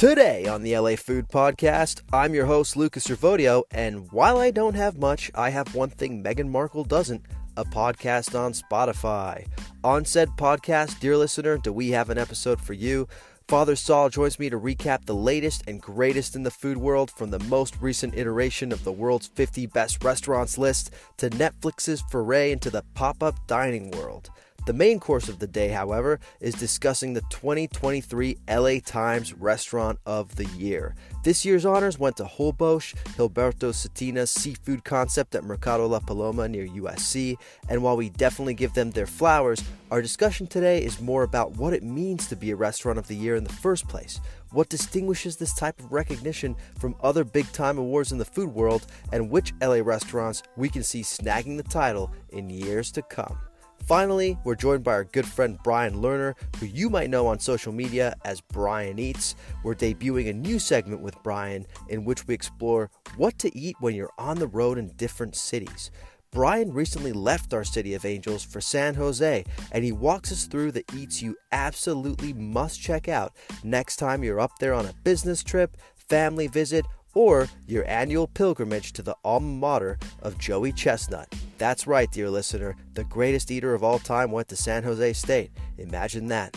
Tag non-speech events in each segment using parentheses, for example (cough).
Today on the LA Food Podcast, I'm your host, Luca Servodio, and while I don't have much, I have one thing Meghan Markle doesn't a podcast on Spotify. On said podcast, dear listener, do we have an episode for you? Father Sal joins me to recap the latest and greatest in the food world from the most recent iteration of the world's 50 best restaurants list to Netflix's foray into the pop up dining world. The main course of the day, however, is discussing the 2023 LA Times Restaurant of the Year. This year's honors went to Holbox, Gilberto Cetina's seafood concept at Mercado La Paloma near USC, and while we definitely give them their flowers, our discussion today is more about what it means to be a Restaurant of the Year in the first place, what distinguishes this type of recognition from other big time awards in the food world, and which LA restaurants we can see snagging the title in years to come. Finally, we're joined by our good friend Brian Lerner, who you might know on social media as Brian Eats. We're debuting a new segment with Brian in which we explore what to eat when you're on the road in different cities. Brian recently left our city of angels for San Jose, and he walks us through the eats you absolutely must check out next time you're up there on a business trip, family visit, or your annual pilgrimage to the alma mater of Joey Chestnut. That's right, dear listener, the greatest eater of all time went to San Jose State. Imagine that.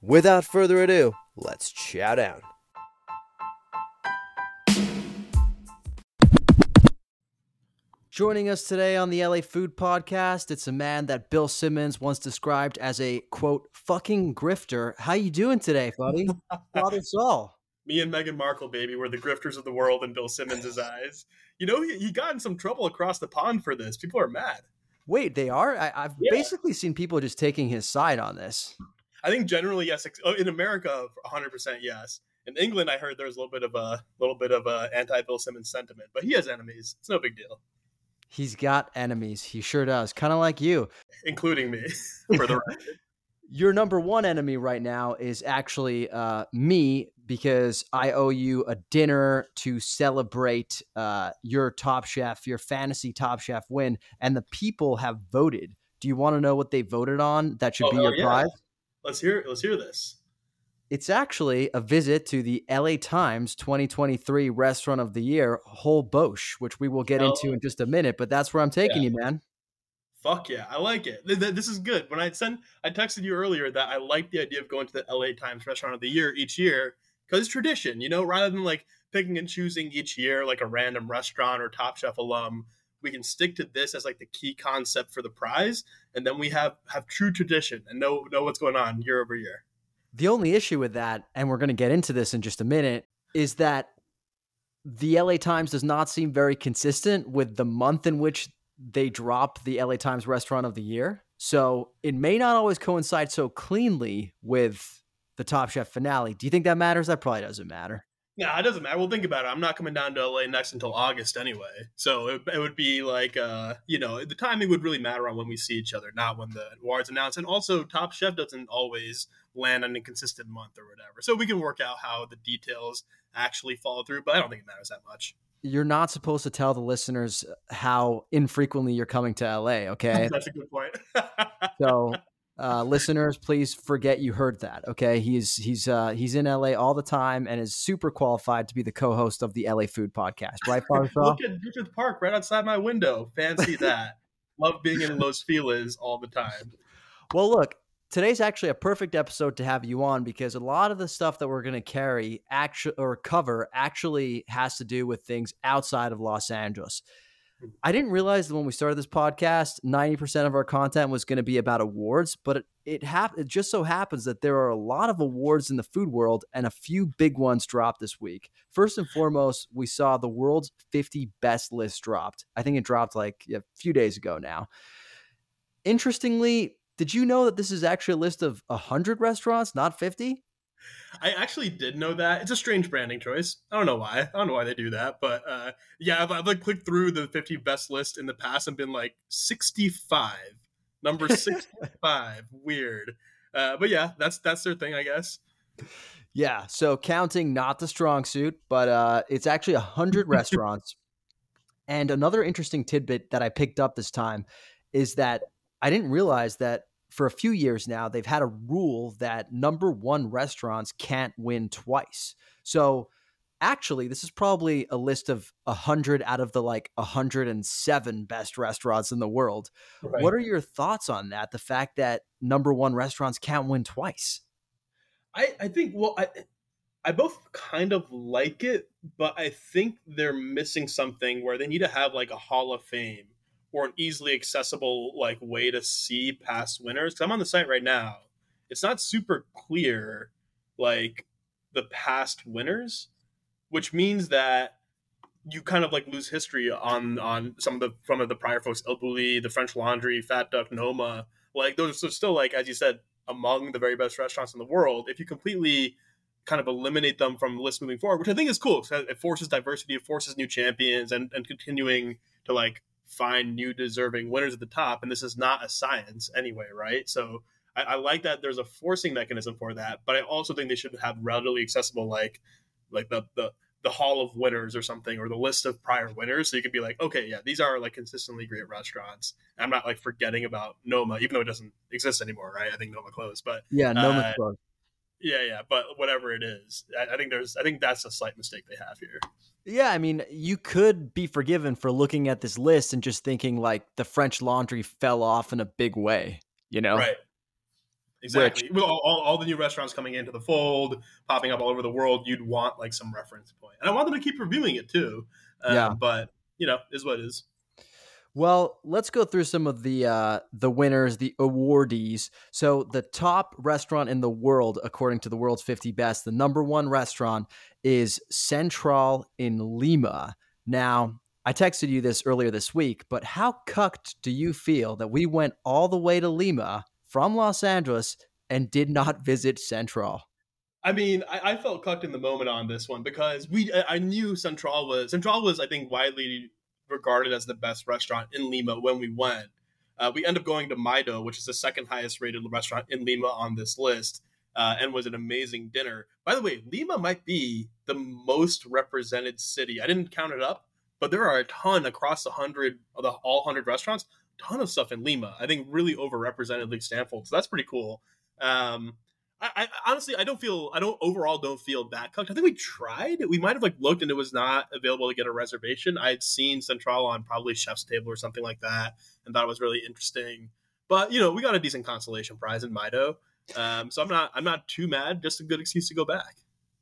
Without further ado, let's chow down. Joining us today on the LA Food Podcast, it's a man that Bill Simmons once described as a quote fucking grifter. How you doing today, buddy? (laughs) Father Sal me and Meghan Markle, baby, were the grifters of the world in Bill Simmons' (laughs) eyes. You know, he, he got in some trouble across the pond for this. People are mad. Wait, they are? I, have yeah. basically seen people just taking his side on this. I think generally, yes. Oh, in America, 100% yes. In England, I heard there's a little bit of a little bit of a anti Bill Simmons sentiment, but he has enemies. It's no big deal. He's got enemies. He sure does. Kind of like you, including me. (laughs) For the record. Your number one enemy right now is actually uh, me because I owe you a dinner to celebrate uh, your Top Chef, your fantasy Top Chef win, and the people have voted. Do you want to know what they voted on? That should oh, be your yeah. prize. Let's hear. Let's hear this. It's actually a visit to the LA Times 2023 Restaurant of the Year, Holbox, which we will get oh. into in just a minute. But that's where I'm taking yeah. you, man. Fuck yeah, I like it. This is good. When I sent, I texted you earlier that I like the idea of going to the LA Times Restaurant of the Year each year because it's tradition, you know, rather than like picking and choosing each year like a random restaurant or Top Chef alum. We can stick to this as like the key concept for the prize, and then we have have true tradition and know know what's going on year over year. The only issue with that, and we're going to get into this in just a minute, is that the LA Times does not seem very consistent with the month in which they drop the LA Times Restaurant of the Year. So it may not always coincide so cleanly with the Top Chef finale. Do you think that matters? That probably doesn't matter. Yeah, it doesn't matter. Well, think about it. I'm not coming down to LA next until August anyway. So it, it would be like, uh, you know, the timing would really matter on when we see each other, not when the awards announced. And also, Top Chef doesn't always land on a consistent month or whatever. So we can work out how the details actually follow through, but I don't think it matters that much. You're not supposed to tell the listeners how infrequently you're coming to LA, okay? (laughs) That's a good point. (laughs) so uh, listeners, please forget you heard that. Okay, he's he's uh, he's in LA all the time and is super qualified to be the co-host of the LA Food Podcast. Right, (laughs) Look at Griffith Park right outside my window. Fancy that. Love being in Los Feliz all the time. Well, look, today's actually a perfect episode to have you on because a lot of the stuff that we're going to carry actually or cover actually has to do with things outside of Los Angeles. I didn't realize that when we started this podcast, 90% of our content was going to be about awards, but it it, hap- it just so happens that there are a lot of awards in the food world and a few big ones dropped this week. First and foremost, we saw the world's 50 best list dropped. I think it dropped like a few days ago now. Interestingly, did you know that this is actually a list of 100 restaurants, not 50? I actually did know that. It's a strange branding choice. I don't know why. I don't know why they do that, but uh, yeah, I've, I've like clicked through the 50 best list in the past and been like 65, number (laughs) 65. Weird, uh, but yeah, that's that's their thing, I guess. Yeah. So counting not the strong suit, but uh, it's actually hundred (laughs) restaurants. And another interesting tidbit that I picked up this time is that I didn't realize that for a few years now, they've had a rule that number one restaurants can't win twice. So actually, this is probably a list of 100 out of the like 107 best restaurants in the world. Right. What are your thoughts on that? The fact that number one restaurants can't win twice? I, I think, well, I, I both kind of like it, but I think they're missing something where they need to have like a Hall of Fame or an easily accessible like way to see past winners. Because I'm on the site right now, it's not super clear like the past winners, which means that you kind of like lose history on on some of the from of the prior folks, El Bulli, the French Laundry, Fat Duck, Noma. Like those are still like as you said among the very best restaurants in the world. If you completely kind of eliminate them from the list moving forward, which I think is cool. It forces diversity, it forces new champions, and and continuing to like find new deserving winners at the top. And this is not a science anyway, right? So I, I, like that there's a forcing mechanism for that, but I also think they should have relatively accessible, like like the the the hall of winners or something or the list of prior winners so you could be like okay yeah these are like consistently great restaurants i'm not like forgetting about noma even though it doesn't exist anymore right i think noma closed but yeah noma uh, closed yeah yeah but whatever it is I, I think there's i think that's a slight mistake they have here yeah, I mean, you could be forgiven for looking at this list and just thinking like the French Laundry fell off in a big way, you know? Right. Exactly. Which, all, all, all, the new restaurants coming into the fold, popping up all over the world, you'd want like some reference point. And I want them to keep reviewing it too. Um, yeah. But, you know, is what it is. Well, let's go through some of the uh, the winners, the awardees. So, the top restaurant in the world, according to the world's 50 best, the number one restaurant is Central in Lima. Now, I texted you this earlier this week, but how cucked do you feel that we went all the way to Lima from Los Angeles and did not visit Central? I mean, I, I, felt cucked in the moment on this one because we I knew Central was Central was I think widely regarded as the best restaurant in Lima when we went. Uh, we end up going to Maido, which is the second highest rated restaurant in Lima on this list, uh, and was an amazing dinner. By the way, Lima might be the most represented city. I didn't count it up, but there are a ton across the hundred the all hundred restaurants. Ton of stuff in Lima. I think really overrepresented Lake Stanfield, so that's pretty cool. Um, I, I, honestly I don't feel I don't overall don't feel that cooked. I think we tried. We might have like looked and it was not available to get a reservation. I had seen Central on probably Chef's Table or something like that, and thought it was really interesting. But you know, we got a decent consolation prize in Maido, um, so I'm not I'm not too mad. Just a good excuse to go back.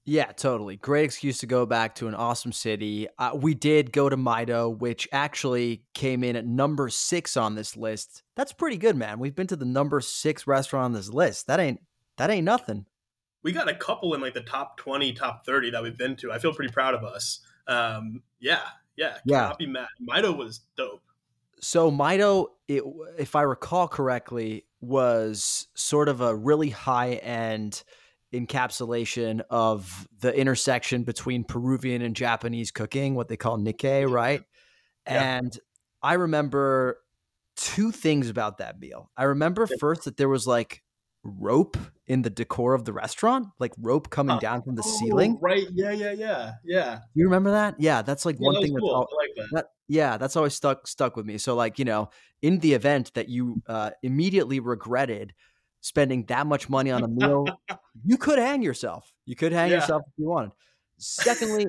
Yeah, totally. Great excuse to go back to an awesome city. Uh, we did go to Maido, which actually came in at number six on this list. That's pretty good, man. We've been to the number six restaurant on this list. That ain't that ain't nothing. We got a couple in like the top 20, top 30 that we've been to. I feel pretty proud of us. Um, yeah, yeah. Yeah. Be mad. Maido was dope. So Maido, it, if I recall correctly, was sort of a really high end encapsulation of the intersection between Peruvian and Japanese cooking, what they call Nikkei, right? Yeah. And I remember two things about that meal. I remember first that there was like rope in the decor of the restaurant, like rope coming huh. down from the oh, ceiling. Right. Yeah. Yeah. Yeah. Yeah. You remember that? Yeah. That's like yeah, one that thing cool. that's like that. that. Yeah, that's always stuck stuck with me. So like you know, in the event that you uh, immediately regretted spending that much money on a meal, (laughs) you could hang yourself. You could hang yeah. yourself if you wanted. Secondly,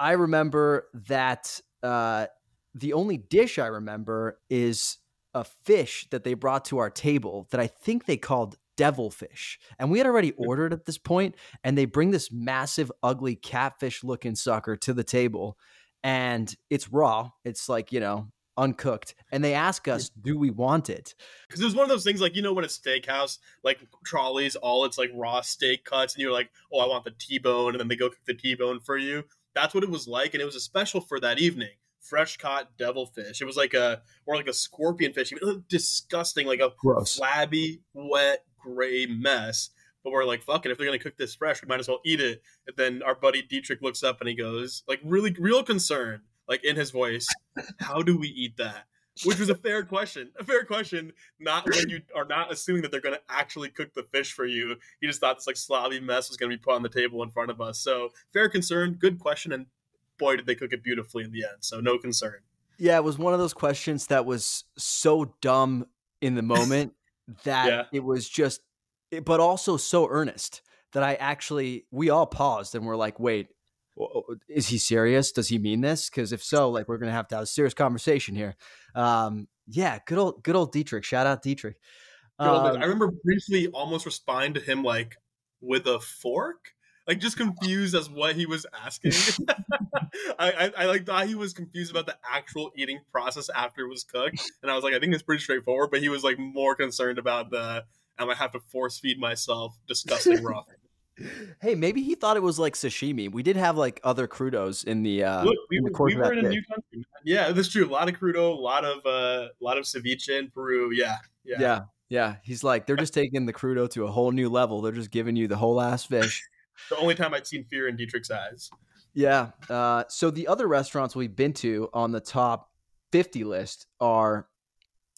I remember that uh, the only dish I remember is a fish that they brought to our table that I think they called devilfish. And we had already ordered at this point, and they bring this massive, ugly catfish looking sucker to the table. And it's raw. It's like, you know, uncooked. And they ask us, do we want it? Because it was one of those things like, you know, when a steakhouse, like trolleys, all it's like raw steak cuts, and you're like, oh, I want the T bone. And then they go cook the T bone for you. That's what it was like. And it was a special for that evening fresh caught devilfish. It was like a or like a scorpion fish. It was disgusting, like a Gross. flabby, wet, gray mess. But we're like, fuck it, if they're gonna cook this fresh, we might as well eat it. And then our buddy Dietrich looks up and he goes, like really real concern, like in his voice, (laughs) how do we eat that? Which was a fair question. A fair question, not when you are not assuming that they're gonna actually cook the fish for you. He just thought this like slobby mess was gonna be put on the table in front of us. So fair concern, good question, and boy, did they cook it beautifully in the end. So no concern. Yeah, it was one of those questions that was so dumb in the moment (laughs) that Yeah. it was just, but also so earnest that I actually, we all paused and we're like, wait, is he serious? Does he mean this? Because if so, like we're gonna have to have a serious conversation here. Um, yeah, good old, good old Dietrich. Shout out Dietrich. Good old days. Um, I remember briefly almost responding to him like with a fork, like just confused as what he was asking. (laughs) I, I, I like thought he was confused about the actual eating process after it was cooked, and I was like, I think it's pretty straightforward. But he was like more concerned about the am I have to force feed myself disgusting raw. (laughs) hey, maybe he thought it was like sashimi. We did have like other crudos in the uh Look, we, in the were- we were in a dish. new country. man. Yeah, that's true. A lot of crudo, a lot of uh, a lot of ceviche in Peru. Yeah, yeah. Yeah. yeah, He's like, they're just taking the crudo to a whole new level. They're just giving you the whole ass fish. The only time I'd seen fear in Dietrich's eyes. Yeah. Uh, so the other restaurants we've been to on the top 50 list are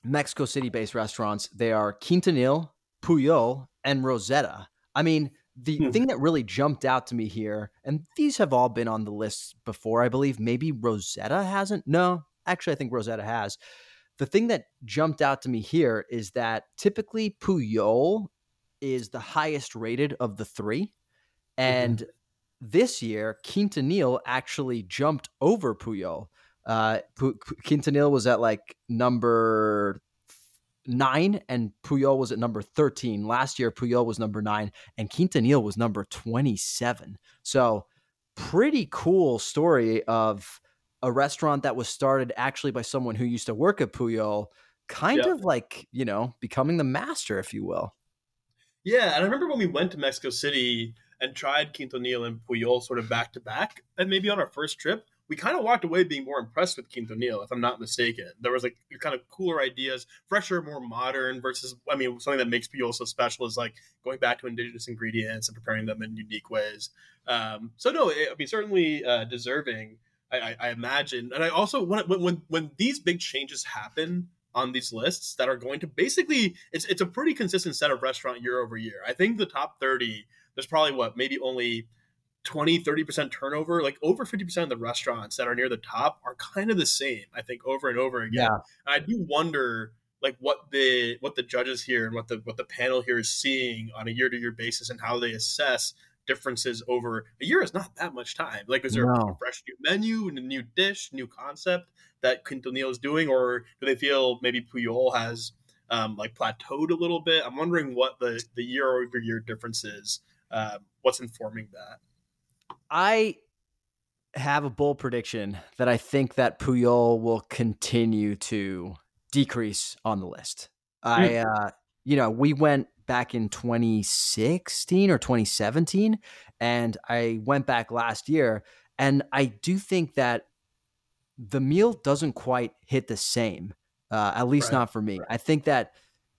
Mexico City based restaurants. They are Quintonil, Pujol, and Rosetta. I mean, the Hmm. thing that really jumped out to me here, and these have all been on the list before, I believe. Maybe Rosetta hasn't. No, actually, I think Rosetta has. The thing that jumped out to me here is that typically Pujol is the highest rated of the three. And this year, Quintonil actually jumped over Pujol. Uh, Pu- Quintonil was at like number nine, and Pujol was at number 13. Last year, Pujol was number nine, and Quintonil was number 27. So, pretty cool story of a restaurant that was started actually by someone who used to work at Pujol, kind Yeah. of like, you know, becoming the master, if you will. Yeah, and I remember when we went to Mexico City and tried Quintonil and Pujol sort of back to back, and maybe on our first trip, we kind of walked away being more impressed with Quintonil, if I'm not mistaken. There was like kind of cooler ideas, fresher, more modern versus, I mean, something that makes Pujol so special is like going back to indigenous ingredients and preparing them in unique ways. Um, so no, it, I mean, certainly uh, deserving. I, I, imagine, and I also when when when these big changes happen on these lists that are going to basically it's it's a pretty consistent set of restaurant year over year. I think the top 30 there's probably what maybe only 20 30% turnover like over 50% of the restaurants that are near the top are kind of the same I think over and over again. Yeah. And I do wonder like what the what the judges here and what the what the panel here is seeing on a year to year basis and how they assess differences over a year is not that much time. Like, is there a fresh new menu and a new dish, new concept that Quintonil is doing, or do they feel maybe Pujol has um, like plateaued a little bit? I'm wondering what the the year over year difference is. Um, what's informing that? I have a bold prediction that I think that Pujol will continue to decrease on the list. I, uh, you know, we went back in 2016 or 2017, and I went back last year, and I do think that the meal doesn't quite hit the same, uh, at least Right, not for me. I think that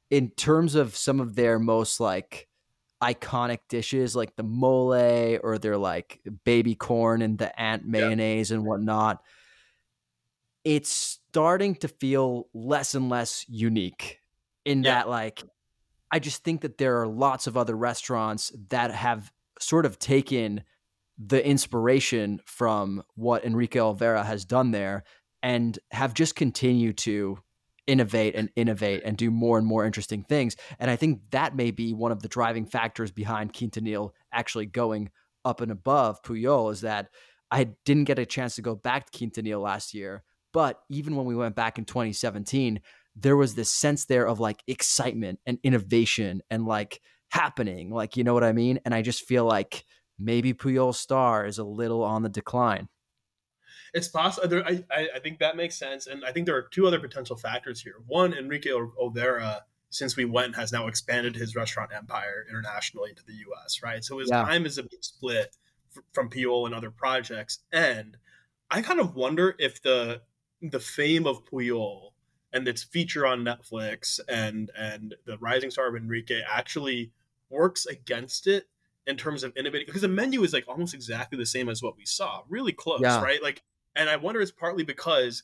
in terms of some of their most like iconic dishes like the mole or their like baby corn and the ant mayonnaise and whatnot it's starting to feel less and less unique in Yeah. that like i just think that there are lots of other restaurants that have sort of taken the inspiration from what enrique olvera has done there and have just continued to innovate and innovate and do more and more interesting things. And I think that may be one of the driving factors behind Quintonil actually going up and above Pujol is that I didn't get a chance to go back to Quintonil last year. But even when we went back in 2017, there was this sense there of like excitement and innovation and like happening. Like, you know what I mean? And I just feel like maybe Pujol's star is a little on the decline. It's possible. I, I I think that makes sense, and I think there are two other potential factors here. One, Enrique Olvera, since we went, has now expanded his restaurant empire internationally into the U.S. Right, so his Yeah. time is a bit split f- from Pujol and other projects, and I kind of wonder if the the fame of Pujol and its feature on Netflix and and the rising star of Enrique actually works against it in terms of innovating because the menu is like almost exactly the same as what we saw, really close, Yeah. right? Like, and I wonder it's partly because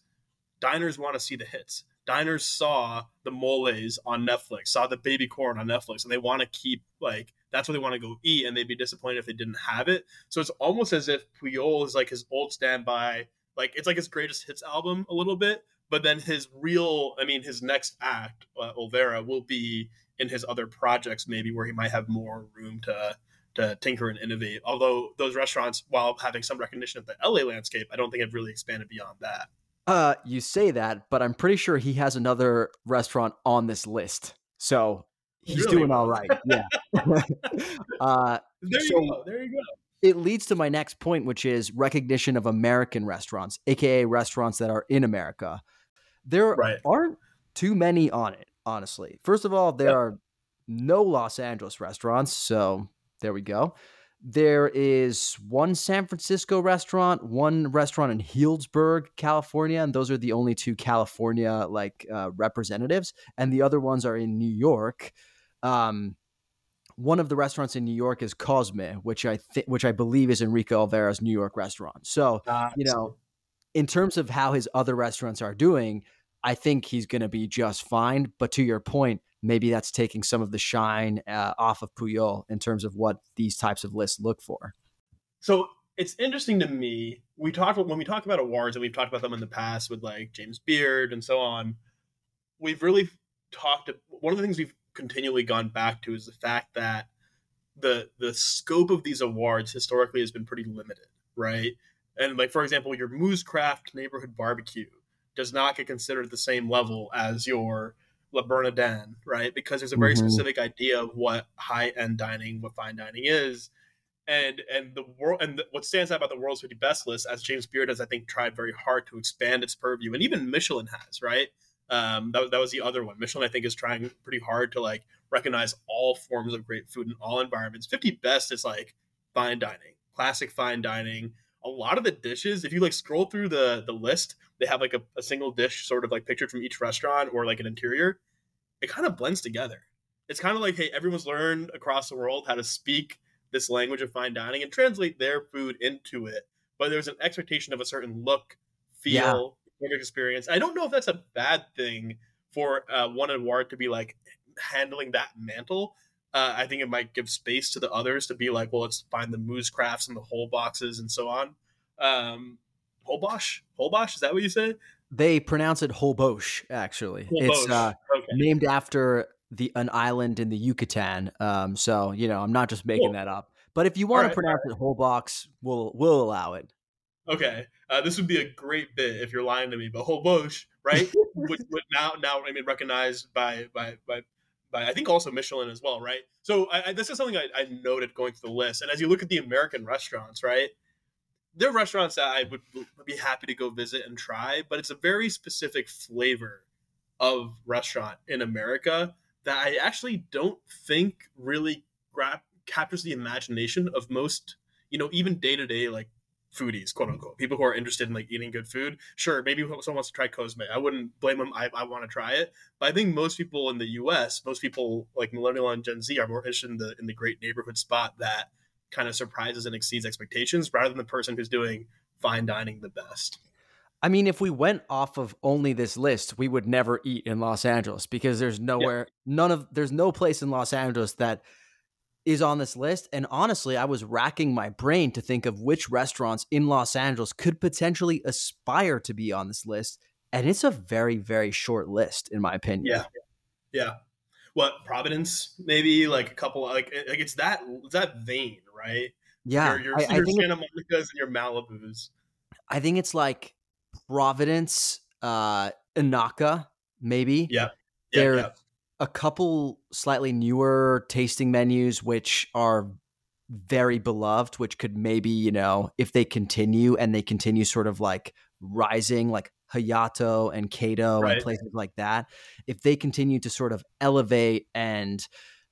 diners want to see the hits. Diners saw the moles on Netflix, saw the baby corn on Netflix, and they want to keep like that's what they want to go eat, and they'd be disappointed if they didn't have it. So it's almost as if Pujol is like his old standby, like it's like his greatest hits album a little bit, but then his real, I mean, his next act, uh, Olvera, will be in his other projects, maybe where he might have more room to to tinker and innovate. Although those restaurants, while having some recognition of the LA landscape, I don't think have really expanded beyond that. Uh, you say that, but I'm pretty sure he has another restaurant on this list. So he's really? doing all right. Yeah. (laughs) uh, there you so go. There you go. It leads to my next point, which is recognition of American restaurants, aka restaurants that are in America. There right. aren't too many on it, honestly. First of all, there are no Los Angeles restaurants, so there we go. There is one San Francisco restaurant, one restaurant in Healdsburg, California, and those are the only two California like uh, representatives. And the other ones are in New York. Um, one of the restaurants in New York is Cosme, which I think, which I believe is Enrique Olvera's New York restaurant. So uh, you know, in terms of how his other restaurants are doing, I think he's going to be just fine. But to your point, maybe that's taking some of the shine uh, off of Pujol in terms of what these types of lists look for. So it's interesting to me. We talked when we talk about awards, and we've talked about them in the past with like James Beard and so on. We've really talked. One of the things we've continually gone back to is the fact that the the scope of these awards historically has been pretty limited, right? And like for example, your Moo's Craft neighborhood barbecue does not get considered at the same level as your Le Bernardin, right? Because there's a very mm-hmm. specific idea of what high end dining, what fine dining is. And and the world and the, what stands out about the world's 50 best list, as James Beard has, I think, tried very hard to expand its purview, and even Michelin has, right? Um, that, that was the other one. Michelin, I think, is trying pretty hard to like recognize all forms of great food in all environments. 50 best is like fine dining, classic fine dining. A lot of the dishes, if you like scroll through the the list, they have like a, a single dish sort of like pictured from each restaurant or like an interior it kind of blends together it's kind of like hey everyone's learned across the world how to speak this language of fine dining and translate their food into it but there's an expectation of a certain look feel yeah. experience i don't know if that's a bad thing for uh, one award to be like handling that mantle uh, I think it might give space to the others to be like, well, let's find the Moo's Crafts and the Holboxes and so on. Um, Holbosch? Holbosch? Is that what you said? They pronounce it Holbosch, actually. Holbosch. It's uh, okay. named after the an island in the Yucatan. Um, so you know, I'm not just making cool. that up. But if you want right, to pronounce right. it Holbox, we'll we'll allow it. Okay, uh, this would be a great bit if you're lying to me. But Holbosch, right? (laughs) would, would now now I mean recognized by by by I think also Michelin as well, right? So I, I, this is something I, I noted going through the list. And as you look at the American restaurants, right? there are restaurants that I would be happy to go visit and try, but it's a very specific flavor of restaurant in America that I actually don't think really gra- captures the imagination of most, you know, even day to day like foodies, quote unquote, people who are interested in like eating good food. Sure, maybe someone wants to try Cosme. I wouldn't blame them. I, I want to try it, but I think most people in the U.S., most people like millennial and Gen Z, are more interested in the in the great neighborhood spot that kind of surprises and exceeds expectations rather than the person who's doing fine dining the best. I mean, if we went off of only this list, we would never eat in Los Angeles because there's nowhere, yeah. none of, there's no place in Los Angeles that is on this list. And honestly, I was racking my brain to think of which restaurants in Los Angeles could potentially aspire to be on this list. And it's a very, very short list, in my opinion. Yeah. Yeah. What Providence? Maybe like a couple. Like, like it's that it's that vein, right? Yeah, your, your, I, your I Santa Monica's and your Malibus. I think it's like Providence, uh, n/naka, maybe. Yeah, yeah there yeah. A couple slightly newer tasting menus which are very beloved, which could maybe you know if they continue and they continue sort of like rising, like Hayato and Kato right. and places like that, if they continue to sort of elevate and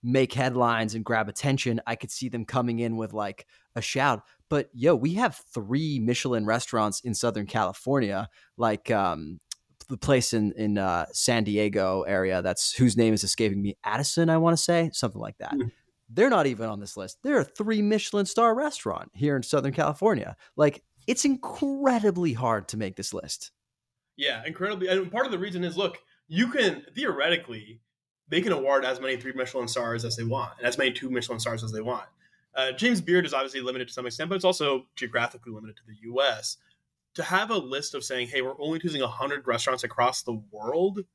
make headlines and grab attention, I could see them coming in with like a shout. But yo, we have three Michelin restaurants in Southern California, like um, the place in in uh, San Diego area. That's whose name is escaping me. Addison, I want to say something like that. Mm. They're not even on this list. They're a three Michelin star restaurant here in Southern California. Like it's incredibly hard to make this list. Yeah, incredibly. And part of the reason is look, you can theoretically they can award as many three Michelin stars as they want and as many two Michelin stars as they want. Uh, James Beard is obviously limited to some extent, but it's also geographically limited to the U.S. to have a list of saying, "Hey, we're only choosing hundred restaurants across the world,"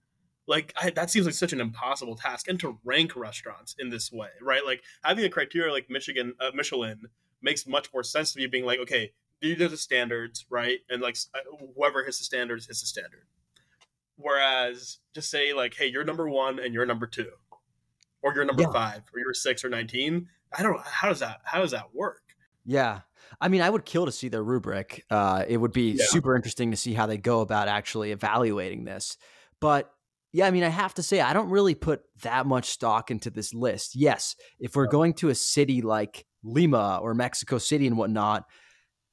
like I, that seems like such an impossible task. And to rank restaurants in this way, right? Like having a criteria like Michigan, uh, Michelin makes much more sense to me. Being like, okay, these are the standards, right? And like uh, whoever hits the standards hits the standard. Whereas to say like, hey, you're number one and you're number two, or you're number yeah. five, or you're six or nineteen. I don't. How does that? How does that work? Yeah. I mean, I would kill to see their rubric. Uh, it would be yeah. super interesting to see how they go about actually evaluating this. But yeah, I mean, I have to say, I don't really put that much stock into this list. Yes, if we're going to a city like Lima or Mexico City and whatnot,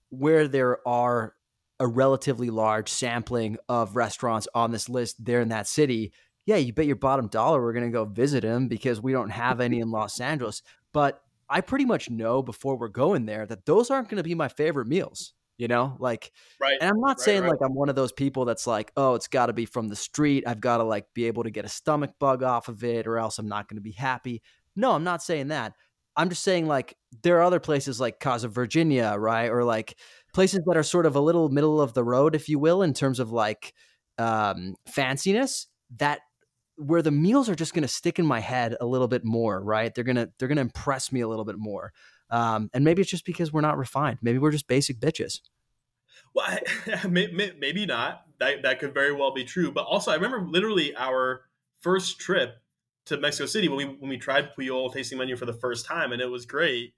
where there are a relatively large sampling of restaurants on this list there in that city, yeah, you bet your bottom dollar we're going to go visit them because we don't have any (laughs) in Los Angeles. But I pretty much know before we're going there that those aren't going to be my favorite meals. You know, like, right. And I'm not right, saying right. like I'm one of those people that's like, oh, it's got to be from the street. I've got to like be able to get a stomach bug off of it, or else I'm not going to be happy. No, I'm not saying that. I'm just saying like there are other places like Casa Virginia, right, or like places that are sort of a little middle of the road, if you will, in terms of like um, fanciness. That where the meals are just going to stick in my head a little bit more, right? They're gonna they're gonna impress me a little bit more. Um, and maybe it's just because we're not refined. Maybe we're just basic bitches. Well, I, (laughs) maybe not. That that could very well be true. But also, I remember literally our first trip to Mexico City when we when we tried Pujol tasting menu for the first time, and it was great.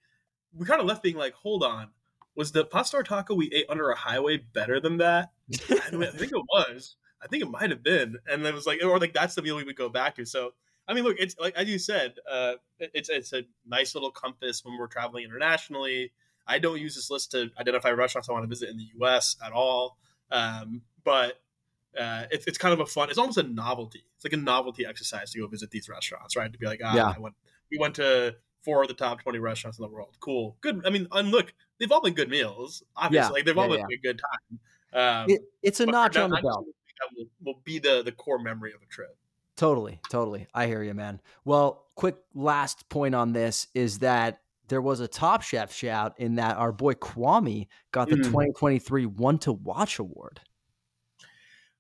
We kind of left being like, "Hold on, was the pastor taco we ate under a highway better than that?" (laughs) I, mean, I think it was. I think it might have been, and then it was like, or like that's the meal we would go back to. So I mean, look, it's like as you said, uh, it's it's a nice little compass when we're traveling internationally. I don't use this list to identify restaurants I want to visit in the U.S. at all, um, but uh, it's it's kind of a fun. It's almost a novelty. It's like a novelty exercise to go visit these restaurants, right? To be like, ah, yeah. I went, we went to four of the top twenty restaurants in the world. Cool, good. I mean, and look, they've all been good meals. Obviously, yeah. like, they've yeah, all been a good time. Um, it, it's a notch on the belt. Will, will be the the core memory of a trip. Totally, totally. I hear you, man. Well, quick last point on this is that there was a Top Chef shout in that our boy Kwame got the mm. 2023 One to Watch award.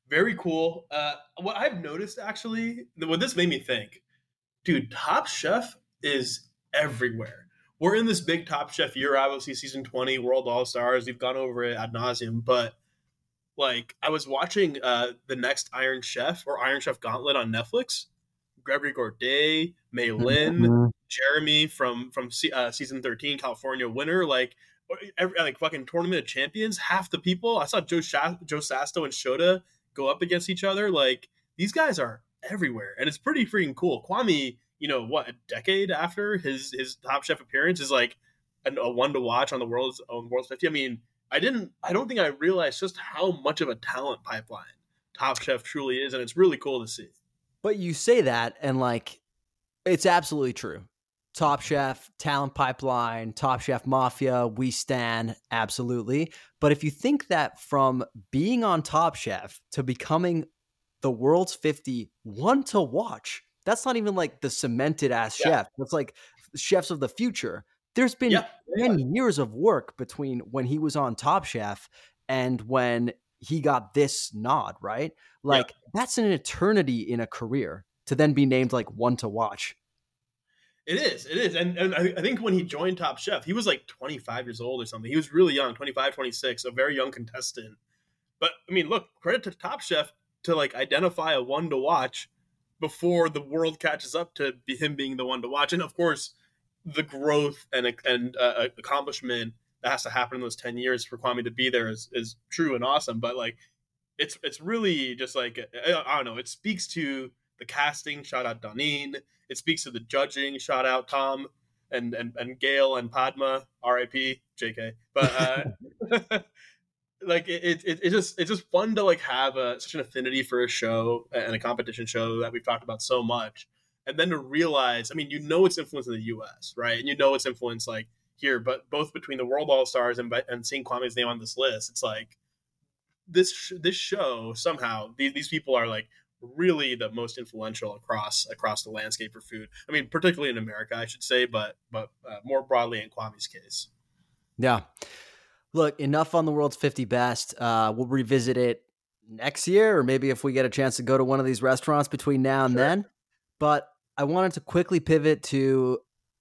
Very cool. Uh, what I've noticed actually, what this made me think, dude, Top Chef is everywhere. We're in this big Top Chef year, obviously season 20, World All Stars. We've gone over it ad nauseum, but like I was watching uh the next Iron Chef or Iron Chef Gauntlet on Netflix. Gregory Gourdet, Mei Lin, mm-hmm. Jeremy from from uh, season thirteen, California winner, like every, like fucking tournament of champions. Half the people I saw Joe Sha- Joe Sasto and Shota go up against each other. Like these guys are everywhere, and it's pretty freaking cool. Kwame, you know what? A decade after his his Top Chef appearance is like a, a one to watch on the world's on World's Fifty. I mean, I didn't. I don't think I realized just how much of a talent pipeline Top Chef truly is, and it's really cool to see. But you say that, and like, it's absolutely true. Top Chef, Talent Pipeline, Top Chef Mafia, we stand absolutely. But if you think that from being on Top Chef to becoming the world's 50 one to watch, that's not even like the cemented ass yeah. chef. That's like chefs of the future. There's been yeah. 10 years of work between when he was on Top Chef and when he got this nod, right? Like yeah. that's an eternity in a career to then be named like one to watch. It is. It is. And, and I think when he joined Top Chef, he was like 25 years old or something. He was really young, 25, 26, a very young contestant. But I mean, look, credit to Top Chef to like identify a one to watch before the world catches up to him being the one to watch. And of course, the growth and and uh, accomplishment that has to happen in those 10 years for Kwame to be there is, is true and awesome but like it's it's really just like I don't know it speaks to the casting shout out Donine it speaks to the judging shout out Tom and and, and Gail and Padma RIP JK but uh (laughs) like it, it, it's just it's just fun to like have a, such an affinity for a show and a competition show that we've talked about so much and then to realize, I mean, you know it's influence in the U.S., right? And you know it's influence like here, but both between the World All Stars and and seeing Kwame's name on this list, it's like this this show somehow these these people are like really the most influential across across the landscape for food. I mean, particularly in America, I should say, but but uh, more broadly in Kwame's case. Yeah. Look, enough on the world's 50 best. Uh, we'll revisit it next year, or maybe if we get a chance to go to one of these restaurants between now and sure. then. But I wanted to quickly pivot to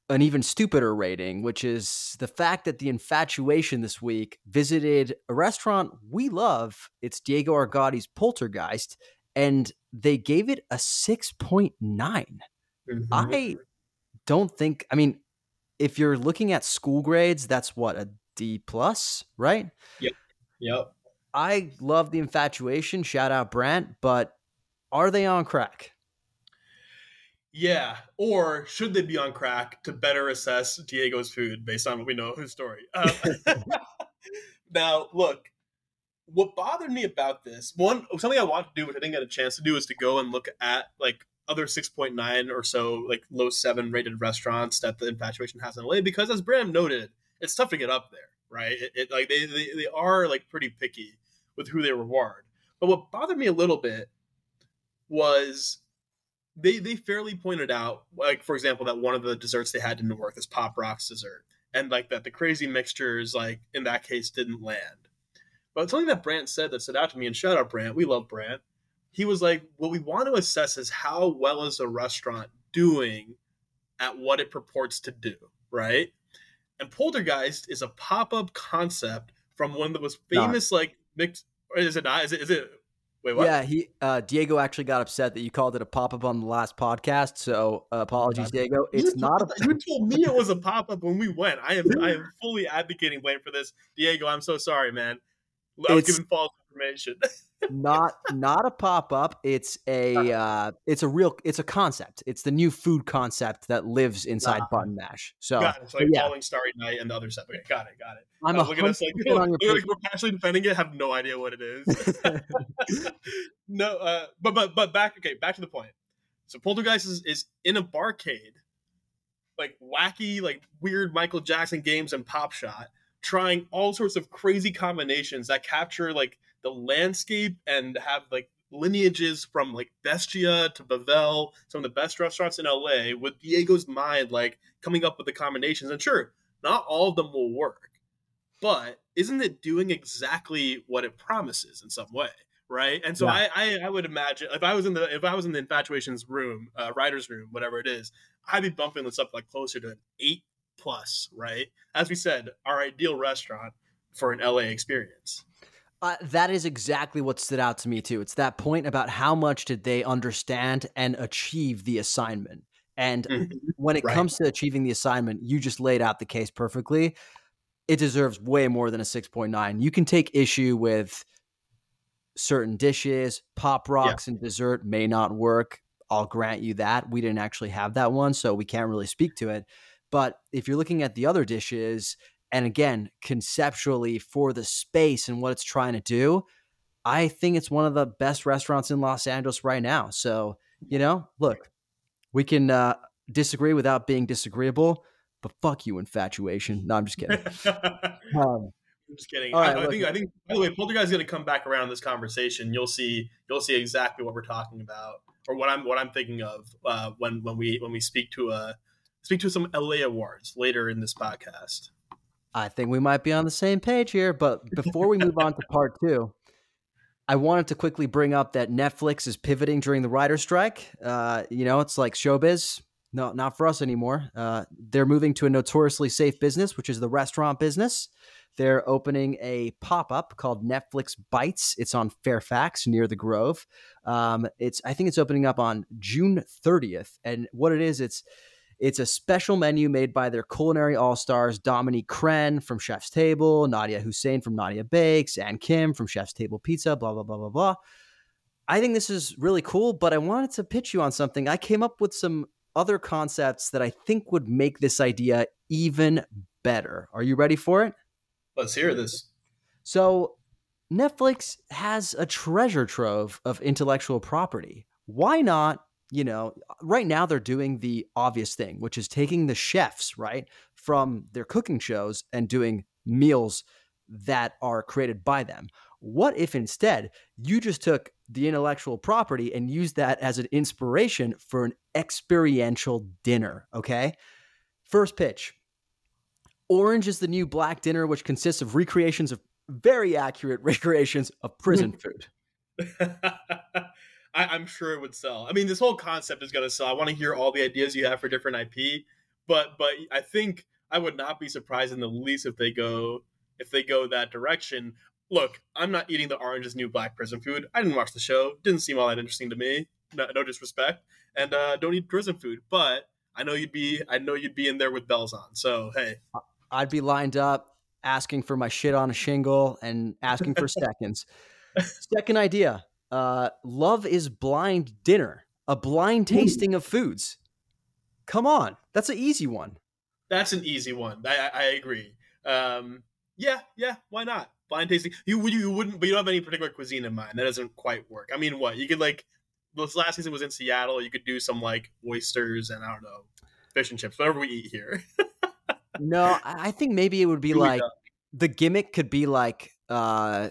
an even stupider rating, which is the fact that the infatuation this week visited a restaurant we love. It's Diego Argoti's Poltergeist, and they gave it a 6.9. Mm-hmm. I don't think, I mean, if you're looking at school grades, that's what, a D plus, right? Yep. Yep. I love the infatuation. Shout out Brant, but are they on crack? Yeah, or should they be on crack to better assess Diego's food based on what we know of his story? Um, (laughs) (laughs) now, look, what bothered me about this one, something I want to do, which I didn't get a chance to do, is to go and look at like other 6.9 or so like low seven rated restaurants that the infatuation has in LA because as Bram noted, it's tough to get up there, right? It, it like they, they they are like pretty picky with who they reward. But what bothered me a little bit was they they fairly pointed out, like for example, that one of the desserts they had didn't work, this Pop Rocks dessert, and like that the crazy mixtures, like in that case, didn't land. But something that Brant said that stood out to me, and shout out Brant, we love Brant. He was like, what we want to assess is how well is a restaurant doing at what it purports to do, right? And Poltergeist is a pop up concept from one that was famous, not. like mixed. Or is it not? Is it? Is it? Wait, what? Yeah, he uh, Diego actually got upset that you called it a pop up on the last podcast. So uh, apologies, Diego. It's you not. A- you told me it was a pop up when we went. I am I am (laughs) fully advocating blame for this, Diego. I'm so sorry, man. I was giving false information. (laughs) not not a pop up. It's a uh, it's a real it's a concept. It's the new food concept that lives inside uh, Button Mash. So got it. it's like yeah. Falling Starry Night and the other stuff. Okay, got it, got it. I'm uh, look at us like, look, look, (laughs) we're passionately defending it. Have no idea what it is. (laughs) no, uh, but but but back okay, back to the point. So Poltergeist is, is in a barcade, like wacky, like weird Michael Jackson games and Pop Shot, trying all sorts of crazy combinations that capture like the landscape and have like lineages from like Bestia to Bavel, some of the best restaurants in LA, with Diego's mind like coming up with the combinations. And sure, not all of them will work, but isn't it doing exactly what it promises in some way? Right. And so yeah. I, I, I would imagine if I was in the if I was in the infatuations room, uh, writer's room, whatever it is, I'd be bumping this up like closer to an eight plus, right? As we said, our ideal restaurant for an LA experience. Uh, that is exactly what stood out to me too. It's that point about how much did they understand and achieve the assignment. And mm-hmm. when it right. comes to achieving the assignment, you just laid out the case perfectly. It deserves way more than a 6.9. You can take issue with certain dishes, pop rocks yeah. and dessert may not work. I'll grant you that. We didn't actually have that one, so we can't really speak to it. But if you're looking at the other dishes, and again, conceptually for the space and what it's trying to do, I think it's one of the best restaurants in Los Angeles right now. So, you know, look, we can uh, disagree without being disagreeable, but fuck you, infatuation. No, I'm just kidding. (laughs) um, I'm just kidding. Right, I, I think I think by the way, Poltergeist is going to come back around this conversation. You'll see you'll see exactly what we're talking about, or what I'm what I'm thinking of uh, when when we when we speak to a uh, speak to some LA awards later in this podcast. I think we might be on the same page here. But before we move on to part two, I wanted to quickly bring up that Netflix is pivoting during the writer strike. Uh, you know, it's like showbiz. No, not for us anymore. Uh, they're moving to a notoriously safe business, which is the restaurant business. They're opening a pop up called Netflix Bites. It's on Fairfax near the Grove. Um, it's I think it's opening up on June 30th. And what it is, it's it's a special menu made by their culinary all stars Dominique Crenn from Chef's Table, Nadia Hussain from Nadia Bakes, and Kim from Chef's Table Pizza, blah, blah, blah, blah, blah. I think this is really cool, but I wanted to pitch you on something. I came up with some other concepts that I think would make this idea even better. Are you ready for it? Let's hear this. So, Netflix has a treasure trove of intellectual property. Why not you know, right now they're doing the obvious thing, which is taking the chefs, right, from their cooking shows and doing meals that are created by them. What if instead you just took the intellectual property and used that as an inspiration for an experiential dinner? Okay. First pitch Orange is the New Black dinner, which consists of recreations of very accurate (laughs) recreations of prison (laughs) food. (laughs) I, am sure it would sell. I mean, this whole concept is going to sell. I want to hear all the ideas you have for different IP, but but I think I would not be surprised in the least if they go if they go that direction. Look, I'm not eating the Orange is New Black prison food. I didn't watch the show. Didn't seem all that interesting to me. No, no disrespect, and uh, don't eat prison food. But I know you'd be I know you'd be in there with bells on. So hey, I'd be lined up asking for my shit on a shingle and asking for seconds. (laughs) Second idea uh, Love is Blind Dinner, a blind tasting of foods. Come on, that's an easy one. That's an easy one. I, I agree. Um, yeah, yeah, why not? Blind tasting. You you wouldn't, but you don't have any particular cuisine in mind. That doesn't quite work. I mean, what you could like. This last season was in Seattle. You could do some like oysters and I don't know, fish and chips, whatever we eat here. (laughs) no, I think maybe it would be like the gimmick could be like uh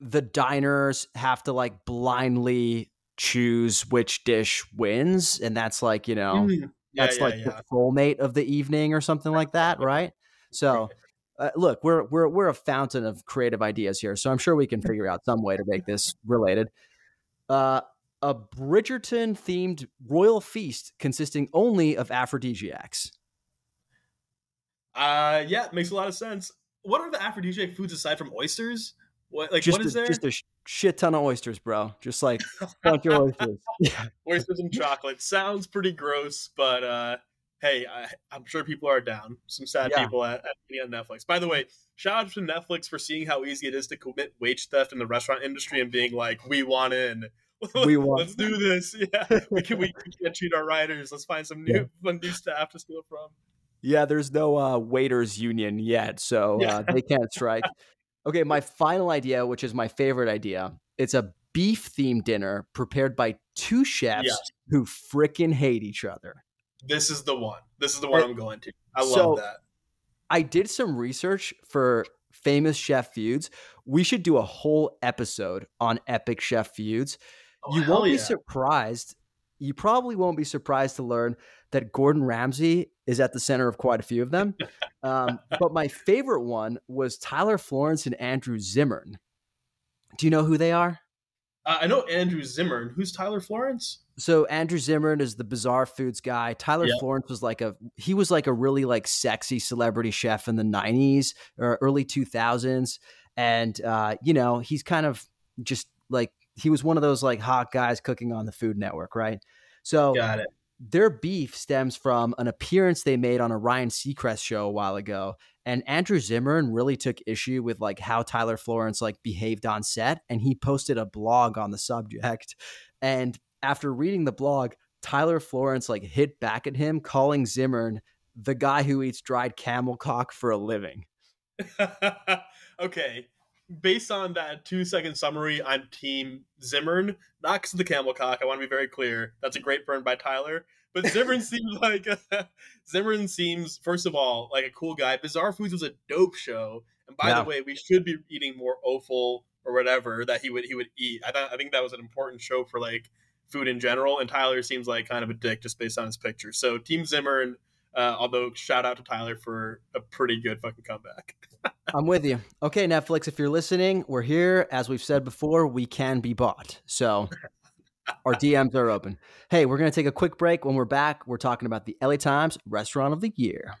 the diners have to like blindly choose which dish wins and that's like you know mm. yeah, that's yeah, like yeah. the soulmate of the evening or something like that right so uh, look we're we're we're a fountain of creative ideas here so i'm sure we can figure out some way to make this related uh a bridgerton themed royal feast consisting only of aphrodisiacs uh, yeah, makes a lot of sense. What are the aphrodisiac foods aside from oysters? What like just what is a, there? Just a shit ton of oysters, bro. Just like bunch (laughs) of oysters. (laughs) Yeah. Oysters and chocolate sounds pretty gross, but uh, hey, I, am sure people are down. Some sad yeah. people at, at Netflix. By the way, shout out to Netflix for seeing how easy it is to commit wage theft in the restaurant industry and being like, "We want in." (laughs) We want. Let's do this. Yeah, we can. We, we can't cheat our writers. Let's find some new, yeah. fun new staff to steal from. Yeah, there's no uh, waiters union yet, so uh, they can't strike. Okay, my final idea, which is my favorite idea, it's a beef themed dinner prepared by two chefs yes. who freaking hate each other. This is the one. This is the one and, I'm going to. I so love that. I did some research for famous chef feuds. We should do a whole episode on epic chef feuds. Oh, you won't yeah. be surprised. You probably won't be surprised to learn that Gordon Ramsay is at the center of quite a few of them. (laughs) Um, but my favorite one was Tyler Florence and Andrew Zimmern. Do you know who they are? Uh, I know Andrew Zimmern. Who's Tyler Florence? So Andrew Zimmern is the bizarre foods guy. Tyler yep. Florence was like a he was like a really like sexy celebrity chef in the 90s or early 2000s and uh, you know, he's kind of just like he was one of those like hot guys cooking on the Food Network, right? So Got it their beef stems from an appearance they made on a Ryan Seacrest show a while ago. And Andrew Zimmern really took issue with like how Tyler Florence like behaved on set. And he posted a blog on the subject. And after reading the blog, Tyler Florence like hit back at him, calling Zimmern the guy who eats dried camel cock for a living. (laughs) okay. Based on that two second summary, I'm team Zimmern, not because of the camel cock. I want to be very clear. That's a great burn by Tyler. But Zimmern (laughs) seems like (laughs) Zimmern seems, first of all, like a cool guy. Bizarre Foods was a dope show, and by yeah. the way, we should be eating more offal or whatever that he would he would eat. I th- I think that was an important show for like food in general. And Tyler seems like kind of a dick just based on his picture. So Team Zimmern. Uh, although shout out to Tyler for a pretty good fucking comeback. (laughs) I'm with you. Okay, Netflix, if you're listening, we're here. As we've said before, we can be bought. So our (laughs) DMs are open. Hey, we're going to take a quick break. When we're back, we're talking about the LA Times Restaurant of the Year.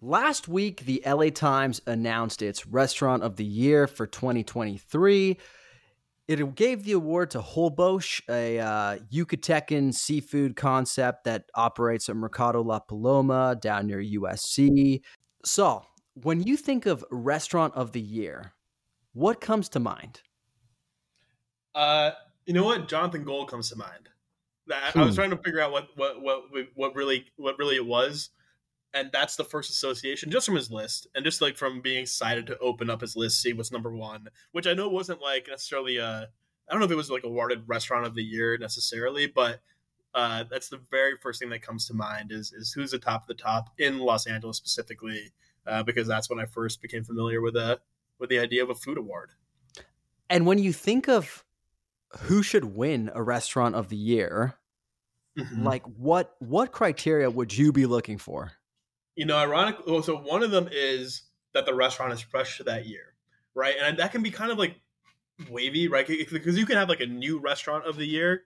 Last week, the LA Times announced its Restaurant of the Year for 2023. It gave the award to Holbox, a uh, Yucatecan seafood concept that operates at Mercado La Paloma down near USC. Sal, when you think of Restaurant of the Year, what comes to mind? Uh, you know what? Jonathan Gold comes to mind. I, hmm. I was hmm. trying to figure out what, what what what really what really it was, and that's the first association just from his list and just like from being excited to open up his list see what's number one which i know wasn't like necessarily a i don't know if it was like awarded restaurant of the year necessarily but uh, that's the very first thing that comes to mind is is who's the top of the top in los angeles specifically uh, because that's when i first became familiar with a with the idea of a food award and when you think of who should win a restaurant of the year mm-hmm. like what what criteria would you be looking for? You know, ironic. Well, so one of them is that the restaurant is fresh to that year, right? And that can be kind of like wavy, right? Because you can have like a new restaurant of the year,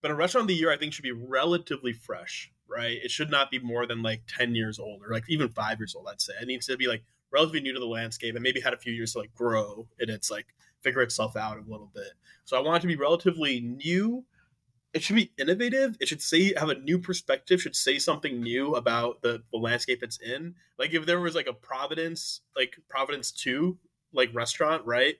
but a restaurant of the year I think should be relatively fresh, right? It should not be more than like ten years old or like even five years old. I'd say it needs to be like relatively new to the landscape and maybe had a few years to like grow and it's like figure itself out a little bit. So I want it to be relatively new. It should be innovative. It should say have a new perspective. Should say something new about the, the landscape it's in. Like if there was like a Providence, like Providence Two, like restaurant, right?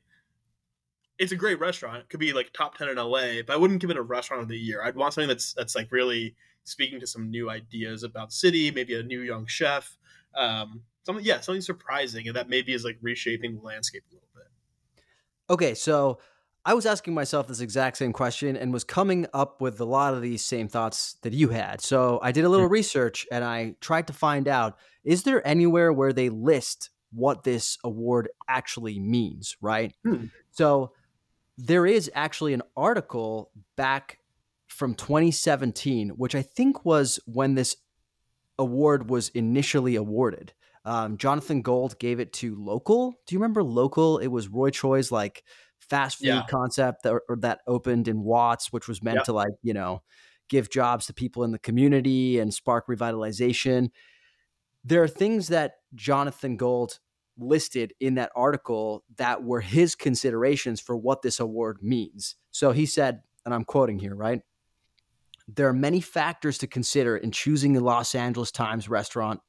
It's a great restaurant. It could be like top ten in LA, but I wouldn't give it a restaurant of the year. I'd want something that's that's like really speaking to some new ideas about city, maybe a new young chef. Um, something yeah something surprising and that maybe is like reshaping the landscape a little bit okay so i was asking myself this exact same question and was coming up with a lot of these same thoughts that you had so i did a little mm-hmm. research and i tried to find out is there anywhere where they list what this award actually means right hmm. so there is actually an article back from 2017 which i think was when this award was initially awarded um, Jonathan Gold gave it to Local. Do you remember Local? It was Roy Choi's like fast food yeah. concept that, that opened in Watts, which was meant yep. to like, you know, give jobs to people in the community and spark revitalization. There are things that Jonathan Gold listed in that article that were his considerations for what this award means. So he said, and I'm quoting here, right? There are many factors to consider in choosing the Los Angeles Times restaurant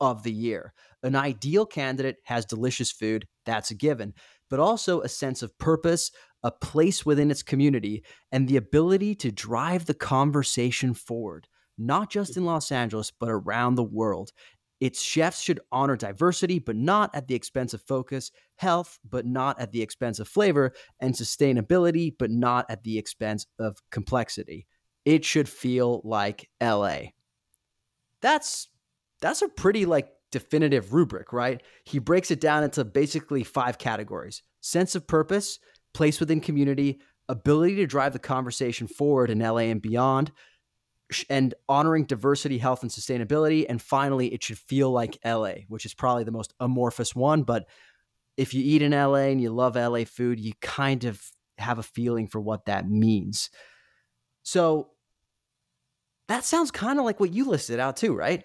of the year. An ideal candidate has delicious food, that's a given, but also a sense of purpose, a place within its community, and the ability to drive the conversation forward, not just in Los Angeles, but around the world. Its chefs should honor diversity, but not at the expense of focus, health, but not at the expense of flavor, and sustainability, but not at the expense of complexity. It should feel like LA. That's that's a pretty like definitive rubric, right? He breaks it down into basically five categories sense of purpose, place within community, ability to drive the conversation forward in LA and beyond, and honoring diversity, health, and sustainability. And finally, it should feel like LA, which is probably the most amorphous one. But if you eat in LA and you love LA food, you kind of have a feeling for what that means. So that sounds kind of like what you listed out too, right?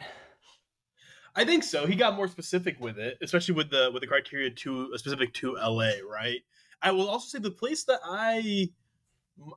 I think so. He got more specific with it, especially with the with the criteria to uh, specific to LA, right? I will also say the place that I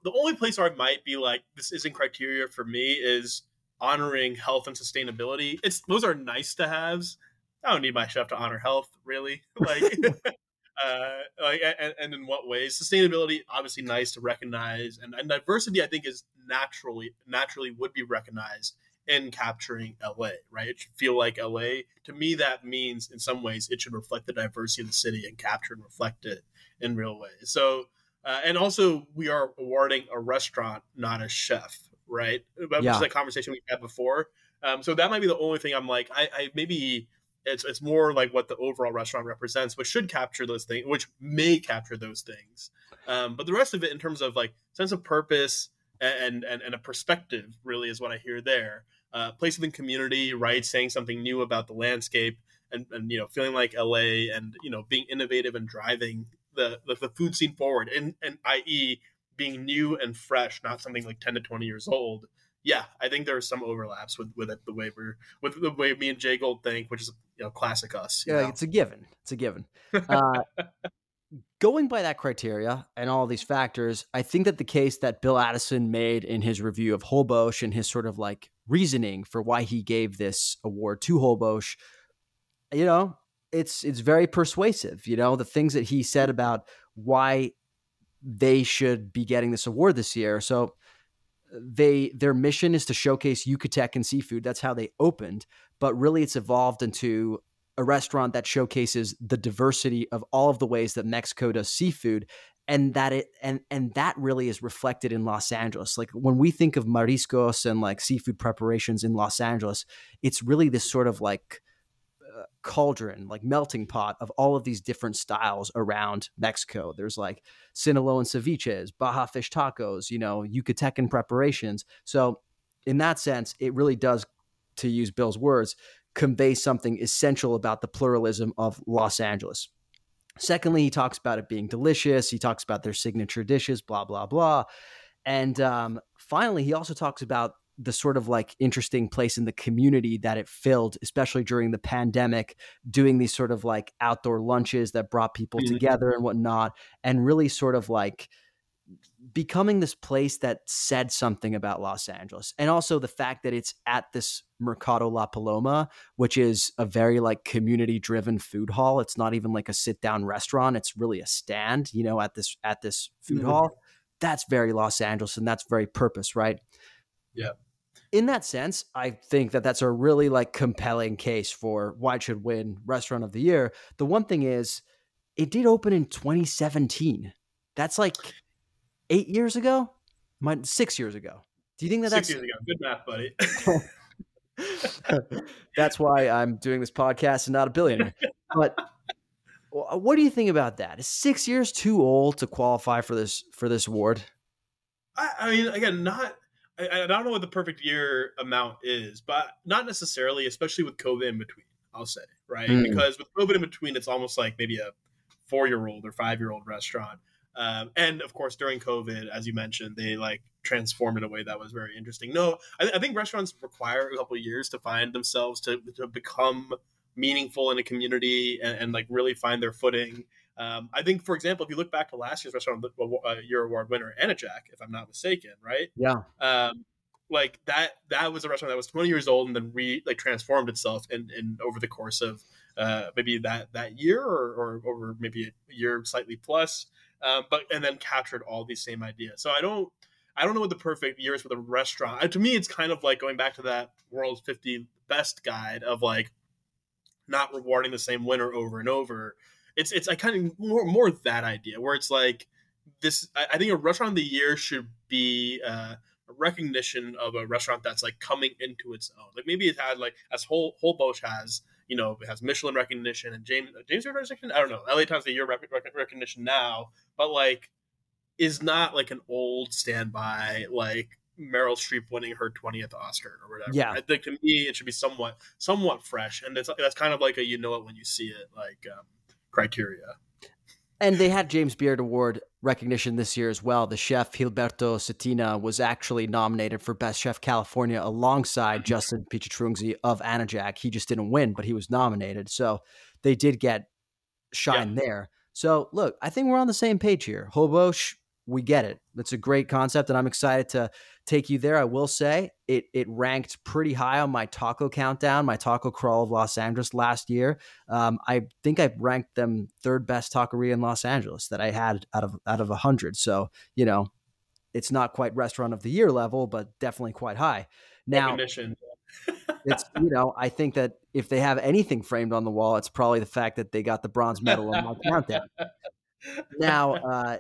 the only place where I might be like this isn't criteria for me is honoring health and sustainability. It's those are nice to haves. I don't need my chef to honor health, really. (laughs) Like, (laughs) uh, like, and, and, in what ways? Sustainability, obviously, nice to recognize, and, and diversity, I think, is naturally naturally would be recognized in capturing LA, right? It should feel like LA. To me, that means in some ways it should reflect the diversity of the city and capture and reflect it in real ways. So, uh, and also we are awarding a restaurant, not a chef, right? Which yeah. is a conversation we had before. Um, so that might be the only thing I'm like, I, I maybe it's it's more like what the overall restaurant represents, which should capture those things, which may capture those things. Um, but the rest of it, in terms of like sense of purpose and and, and a perspective, really is what I hear there uh, place within community, right? Saying something new about the landscape and, and you know, feeling like LA and, you know, being innovative and driving the, the, the food scene forward and, and i.e. being new and fresh, not something like 10 to 20 years old. Yeah, I think there are some overlaps with, with it, the way we're, with the way me and Jay Gold think, which is, you know, classic us. Yeah, know? it's a given. It's a given. Uh, (laughs) going by that criteria and all these factors, I think that the case that Bill Addison made in his review of Holbox and his sort of like reasoning for why he gave this award to Holbox, you know, it's it's very persuasive. You know, the things that he said about why they should be getting this award this year. So they their mission is to showcase Yucatecan seafood. That's how they opened, but really it's evolved into a restaurant that showcases the diversity of all of the ways that Mexico does seafood and that it and and that really is reflected in Los Angeles. Like when we think of mariscos and like seafood preparations in Los Angeles, it's really this sort of like uh, cauldron, like melting pot of all of these different styles around Mexico. There's like Sinaloan ceviches, Baja fish tacos, you know, Yucatecan preparations. So in that sense, it really does, to use Bill's words, convey something essential about the pluralism of Los Angeles. Secondly, he talks about it being delicious. He talks about their signature dishes, blah, blah, blah. And um, finally, he also talks about the sort of like interesting place in the community that it filled, especially during the pandemic, doing these sort of like outdoor lunches that brought people mm-hmm. together and whatnot, and really sort of like becoming this place that said something about Los Angeles. And also the fact that it's at this Mercado La Paloma, which is a very like community driven food hall. It's not even like a sit down restaurant. It's really a stand, you know, at this at this food mm-hmm. hall. That's very Los Angeles and that's very purpose, right? Yeah. In that sense, I think that that's a really like compelling case for why it should win restaurant of the year. The one thing is it did open in 2017. That's like eight years ago, my six years ago. Do you think that six that's years ago? Good math, buddy. (laughs) that's why I'm doing this podcast and not a billionaire. But what do you think about that? Is six years too old to qualify for this for this award? I, I mean, again, not. I, I, don't know what the perfect year amount is, but not necessarily, especially with COVID in between. I'll say right mm. because with COVID in between, it's almost like maybe a four year old or five year old restaurant. Um, and of course, during COVID, as you mentioned, they like transformed in a way that was very interesting. No, I, I think restaurants require a couple years to find themselves to, to become meaningful in a community and, and like really find their footing. Um, I think, for example, if you look back to last year's restaurant uh, year award winner, Anajak, if I'm not mistaken, right? Yeah. Um, like that, that was a restaurant that was 20 years old and then re like transformed itself in, in over the course of uh, maybe that that year or, or over maybe a year slightly plus um, but and then captured all these same ideas. So I don't I don't know what the perfect year is for the restaurant. Uh, to me, it's kind of like going back to that world's 50 best guide of like not rewarding the same winner over and over. It's it's I kind of more more that idea where it's like this. I, I think a restaurant of the year should be. Uh, a recognition of a restaurant that's like coming into its own. Like maybe it had like as whole Holbox has you know, it has Michelin recognition and James James Beard recognition. I don't know. LA Times the Year rec- rec- recognition now, but like is not like an old standby like Meryl Streep winning her twentieth Oscar or whatever. Yeah, I think to me it should be somewhat somewhat fresh, and it's that's kind of like a you know it when you see it like um, criteria. And they had James Beard Award recognition this year as well. The chef Gilberto Cetina was actually nominated for Best Chef California alongside mm-hmm. Justin Pichetrungsi of Anajak. He just didn't win, but he was nominated. So they did get shine yeah. there. So look, I think we're on the same page here. Holbox we get it. It's a great concept, and I'm excited to take you there. I will say it it ranked pretty high on my taco countdown, my taco crawl of Los Angeles last year. Um, I think I ranked them third best taqueria in Los Angeles that I had out of out of a hundred. So you know, it's not quite restaurant of the year level, but definitely quite high. Now, (laughs) it's you know, I think that if they have anything framed on the wall, it's probably the fact that they got the bronze medal on my countdown. (laughs) Now, uh,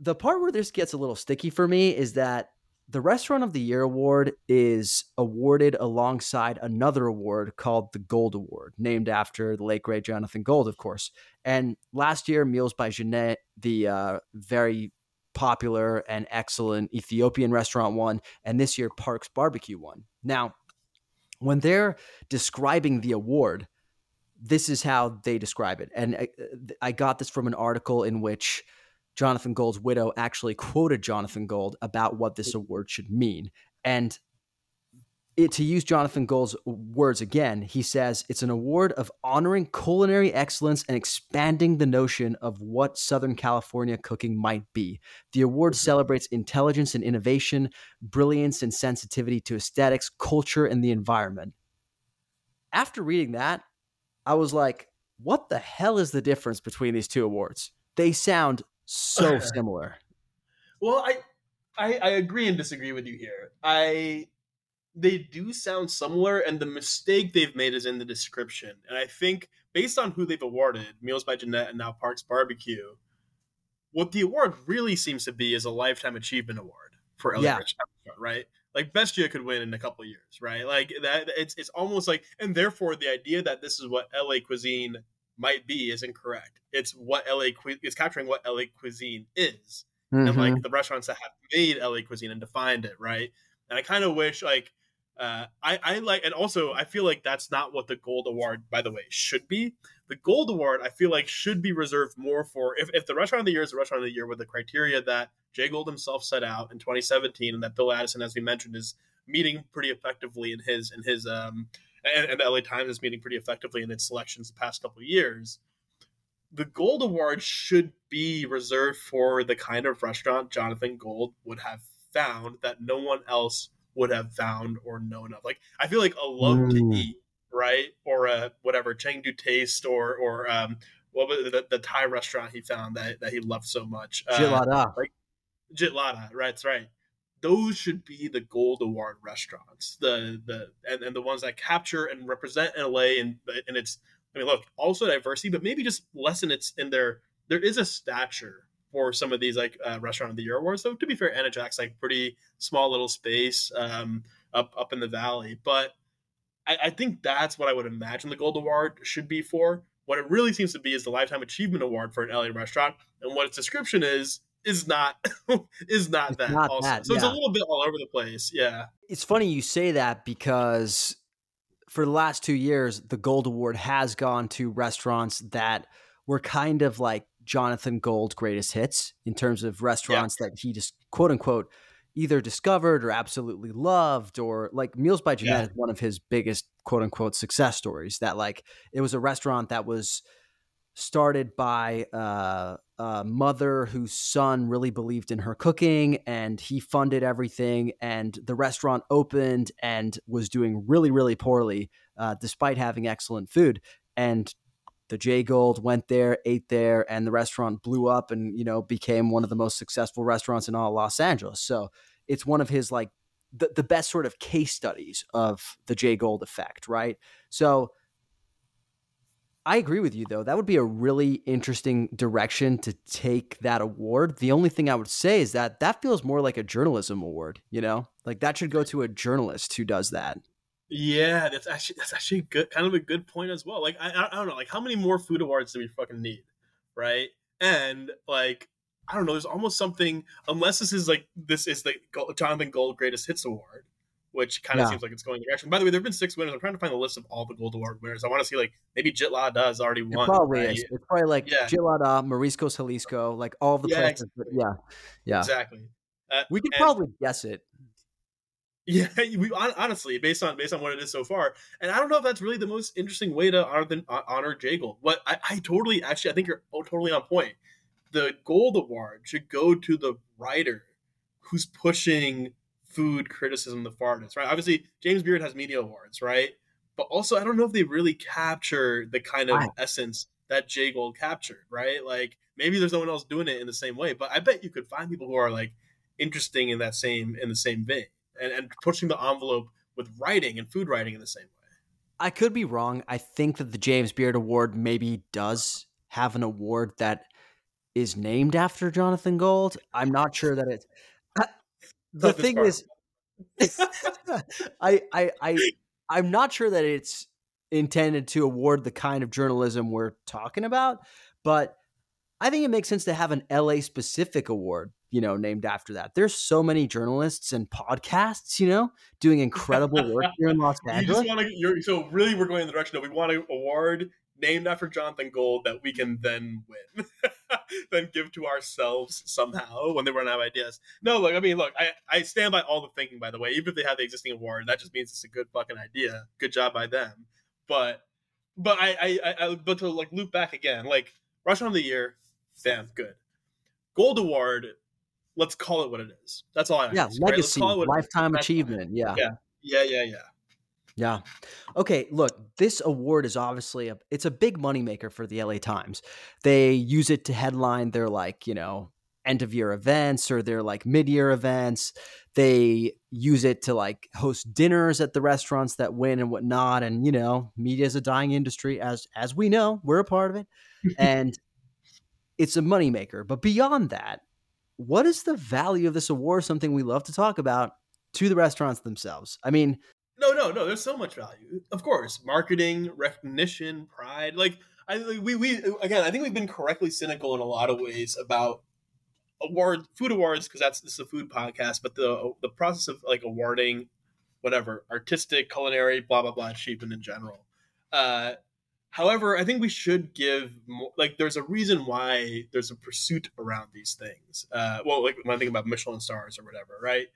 the part where this gets a little sticky for me is that the Restaurant of the Year award is awarded alongside another award called the Gold Award, named after the late great Jonathan Gold, of course. And last year, Meals by Genet, the uh, very popular and excellent Ethiopian restaurant, won, and this year Park's Barbecue won. Now, when they're describing the award, this is how they describe it, and I, I got this from an article in which Jonathan Gold's widow actually quoted Jonathan Gold about what this award should mean. And it, to use Jonathan Gold's words again, he says it's an award of honoring culinary excellence and expanding the notion of what Southern California cooking might be. The award mm-hmm. celebrates intelligence and innovation, brilliance and sensitivity to aesthetics, culture, and the environment. After reading that, I was like, what the hell is the difference between these two awards? They sound so (laughs) similar. Well, I, I I agree and disagree with you here. I they do sound similar, and the mistake they've made is in the description. And I think based on who they've awarded, Meals by Genet and now Park's Barbecue, what the award really seems to be is a lifetime achievement award for LA yeah. Rich, right? Like Bestia could win in a couple years, right? Like that. It's it's almost like, and therefore the idea that this is what LA cuisine might be is incorrect. It's what LA is capturing what LA cuisine is, mm-hmm. and like mm-hmm. the restaurants that have made LA cuisine and defined it, right? and I kind of wish like uh, I, I like, and also I feel like that's not what the gold award, by the way, should be. The gold award, I feel like, should be reserved more for if, if the restaurant of the year is the restaurant of the year with the criteria that Jay Gold himself set out in 2017, and that Bill Addison, as we mentioned, is meeting pretty effectively in his in his um and, and the LA Times is meeting pretty effectively in its selections the past couple of years. The gold award should be reserved for the kind of restaurant Jonathan Gold would have found that no one else would have found or known of. Like I feel like a love mm. to eat, right, or a whatever Chengdu taste, or or um, what was the, the Thai restaurant he found that, that he loved so much? Uh, like Jitlada, right? That's right. Those should be the gold award restaurants, the the and, and the ones that capture and represent LA and and it's I mean look also diversity, but maybe just lessen its in their there is a stature for some of these like uh, restaurant of the year awards. So to be fair, Anajak's like pretty small little space um, up up in the valley, but I, I, think that's what I would imagine the gold award should be for. What it really seems to be is the lifetime achievement award for an LA restaurant, and what its description is is not (laughs) is not it's that. Not also. That, so yeah. it's a little bit all over the place. Yeah, it's funny you say that because for the last two years, the gold award has gone to restaurants that were kind of like Jonathan Gold's greatest hits in terms of restaurants yeah. that he just quote unquote either discovered or absolutely loved or like Meals by Genet yeah. is one of his biggest quote unquote success stories that like it was a restaurant that was started by uh, a mother whose son really believed in her cooking and he funded everything and the restaurant opened and was doing really really poorly uh, despite having excellent food and the Jay Gold went there, ate there, and the restaurant blew up and, you know, became one of the most successful restaurants in all Los Angeles. So it's one of his like the, the best sort of case studies of the Jay Gold effect, right? So I agree with you though. That would be a really interesting direction to take that award. The only thing I would say is that that feels more like a journalism award, you know? Like that should go to a journalist who does that. Yeah, that's actually that's actually good, kind of a good point as well. Like I, I don't know, like how many more food awards do we fucking need, right? And like I don't know, there's almost something unless this is like this is the Jonathan Gold Greatest Hits Award, which kind of yeah. seems like it's going the direction. By the way, there've been six winners. I'm trying to find the list of all the Gold Award winners. I want to see like maybe Jitlada does already won. It probably right? is. It's probably like yeah. Jitlada, Mariscos Jalisco, like all the yeah, places. Exactly. Yeah, yeah, exactly. Uh, we could and, probably guess it. Yeah, (laughs) we honestly, based on based on what it is so far, and I don't know if that's really the most interesting way to honor the, honor Jay Gold. But I, I totally, actually, I think you're totally on point. The Gold Award should go to the writer who's pushing food criticism the farthest, right? Obviously, James Beard has media awards, right? But also, I don't know if they really capture the kind of wow. essence that Jay Gold captured, right? Like maybe there's no one else doing it in the same way, but I bet you could find people who are like interesting in that same in the same vein and, and pushing the envelope with writing and food writing in the same way. I could be wrong. I think that the James Beard Award maybe does have an award that is named after Jonathan Gold. I'm not sure that it's. The thing is, (laughs) I, I, I, I'm not sure that it's intended to award the kind of journalism we're talking about, but I think it makes sense to have an LA specific award you know, named after that. There's so many journalists and podcasts, you know, doing (laughs) incredible work here in Los Angeles. You so really, we're going in the direction that we want to award named after Jonathan Gold that we can then win, (laughs) then give to ourselves somehow when they run out of ideas. No, look, I mean, look, I, I stand by all the thinking, by the way. Even if they have the existing award, that just means it's a good fucking idea. Good job by them. But, but I, I, I but to like loop back again, like Restaurant of the Year, damn good. Gold Award let's call it what it is. That's all I Yeah, ask, legacy, right? lifetime achievement. Yeah. Yeah. Yeah, yeah, yeah. Yeah. Okay, look, this award is obviously a it's a big moneymaker for the LA Times. They use it to headline their like, you know, end of year events or their like mid-year events. They use it to like host dinners at the restaurants that win and whatnot. And you know, media is a dying industry, as as we know, we're a part of it. (laughs) and it's a moneymaker. But beyond that, what is the value of this award? Something we love to talk about to the restaurants themselves. I mean, no, no, no. There's so much value. Of course, marketing, recognition, pride. Like I, we, we again, I think we've been correctly cynical in a lot of ways about award food awards because that's this is a food podcast, but the the process of like awarding whatever artistic, culinary, blah blah blah, cheap in general. Uh, however, I think we should give more. Like, there's a reason why there's a pursuit around these things. Uh, well, like when I think about Michelin stars or whatever, right?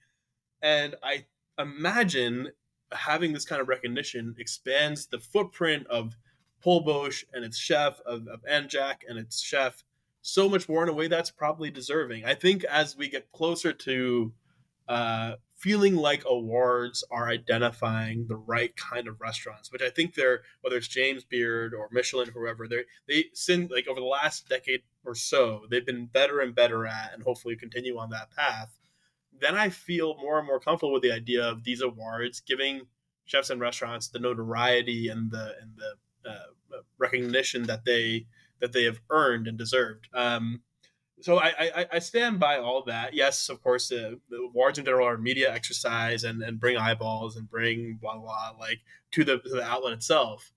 And I imagine having this kind of recognition expands the footprint of Holbox and its chef, of, of Anajak and its chef, so much more in a way that's probably deserving. I think as we get closer to uh, feeling like awards are identifying the right kind of restaurants, which I think they're whether it's James Beard or Michelin, whoever they they since like over the last decade or so, they've been better and better at, and hopefully continue on that path. Then I feel more and more comfortable with the idea of these awards giving chefs and restaurants the notoriety and the and the uh, recognition that they that they have earned and deserved. Um, so I, I, I stand by all that. Yes, of course, the, the awards in general are media exercise and, and bring eyeballs and bring blah blah like to the to the outlet itself.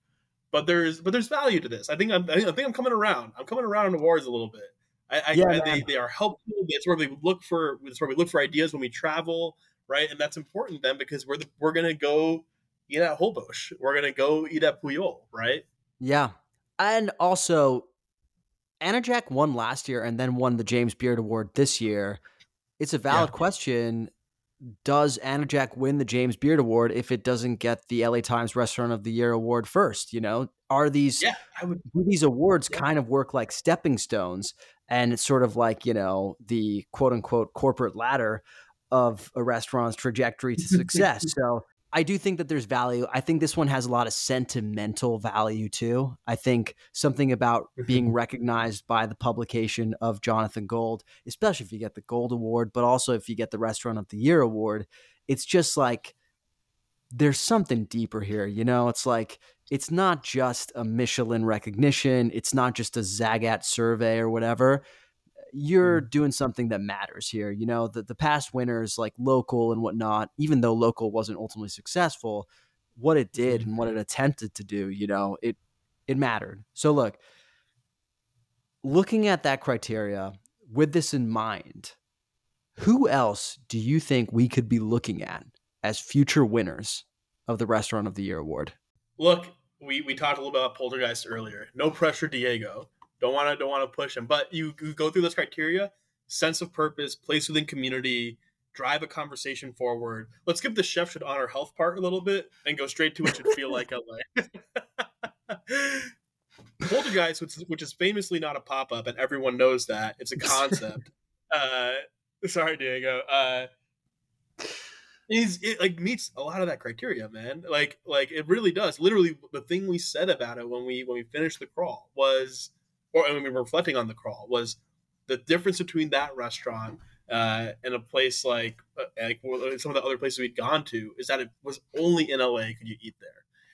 But there's but there's value to this. I think I'm I think I'm coming around. I'm coming around on awards a little bit. I, I, yeah, I they, they are helpful. That's where we look for. It's where we look for ideas when we travel, right? And that's important then because we're the, we're gonna go eat at Holbox. We're gonna go eat at Pujol, right? Yeah, and also Jack won last year and then won the James Beard Award this year. It's a valid yeah. question. Does Jack win the James Beard Award if it doesn't get the LA Times Restaurant of the Year award first? You know, are these yeah, I would, do these awards yeah. kind of work like stepping stones and it's sort of like, you know, the quote unquote corporate ladder of a restaurant's trajectory to success. (laughs) so I do think that there's value. I think this one has a lot of sentimental value too. I think something about being mm-hmm. recognized by the publication of Jonathan Gold, especially if you get the Gold Award, but also if you get the Restaurant of the Year Award, it's just like there's something deeper here. You know, it's like it's not just a Michelin recognition, it's not just a Zagat survey or whatever you're mm. doing something that matters here. You know, the, the past winners like local and whatnot, even though local wasn't ultimately successful, what it did and what it attempted to do, you know, it it mattered. So look, looking at that criteria with this in mind, who else do you think we could be looking at as future winners of the Restaurant of the Year award? Look, we, we talked a little bit about Poltergeist earlier. No pressure, Diego. Don't want to don't want to push him, but you, you go through this criteria: sense of purpose, place within community, drive a conversation forward. Let's give the chef should honor health part a little bit and go straight to what should feel like LA. (laughs) Poltergeist, which, which is famously not a pop up, and everyone knows that it's a concept. (laughs) uh, sorry, Diego. Uh, is it like meets a lot of that criteria, man. Like like it really does. Literally, the thing we said about it when we when we finished the crawl was or when we were reflecting on the crawl was the difference between that restaurant uh, and a place like uh, like some of the other places we'd gone to is that it was only in LA could you eat there.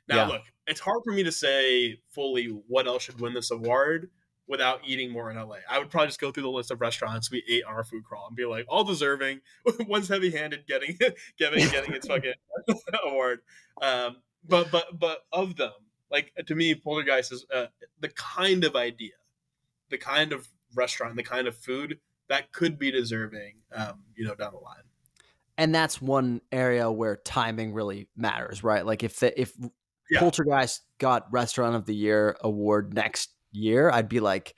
Now, yeah. look, it's hard for me to say fully what else should win this award without eating more in LA. I would probably just go through the list of restaurants we ate on our food crawl and be like, all deserving. (laughs) One's heavy handed getting (laughs) getting getting its (laughs) fucking award. Um, but but but of them, like to me, Poltergeist is uh, the kind of idea the kind of restaurant, the kind of food that could be deserving, um, you know, down the line. And that's one area where timing really matters, right? Like if the, if yeah. Poltergeist got Restaurant of the Year award next year, I'd be like,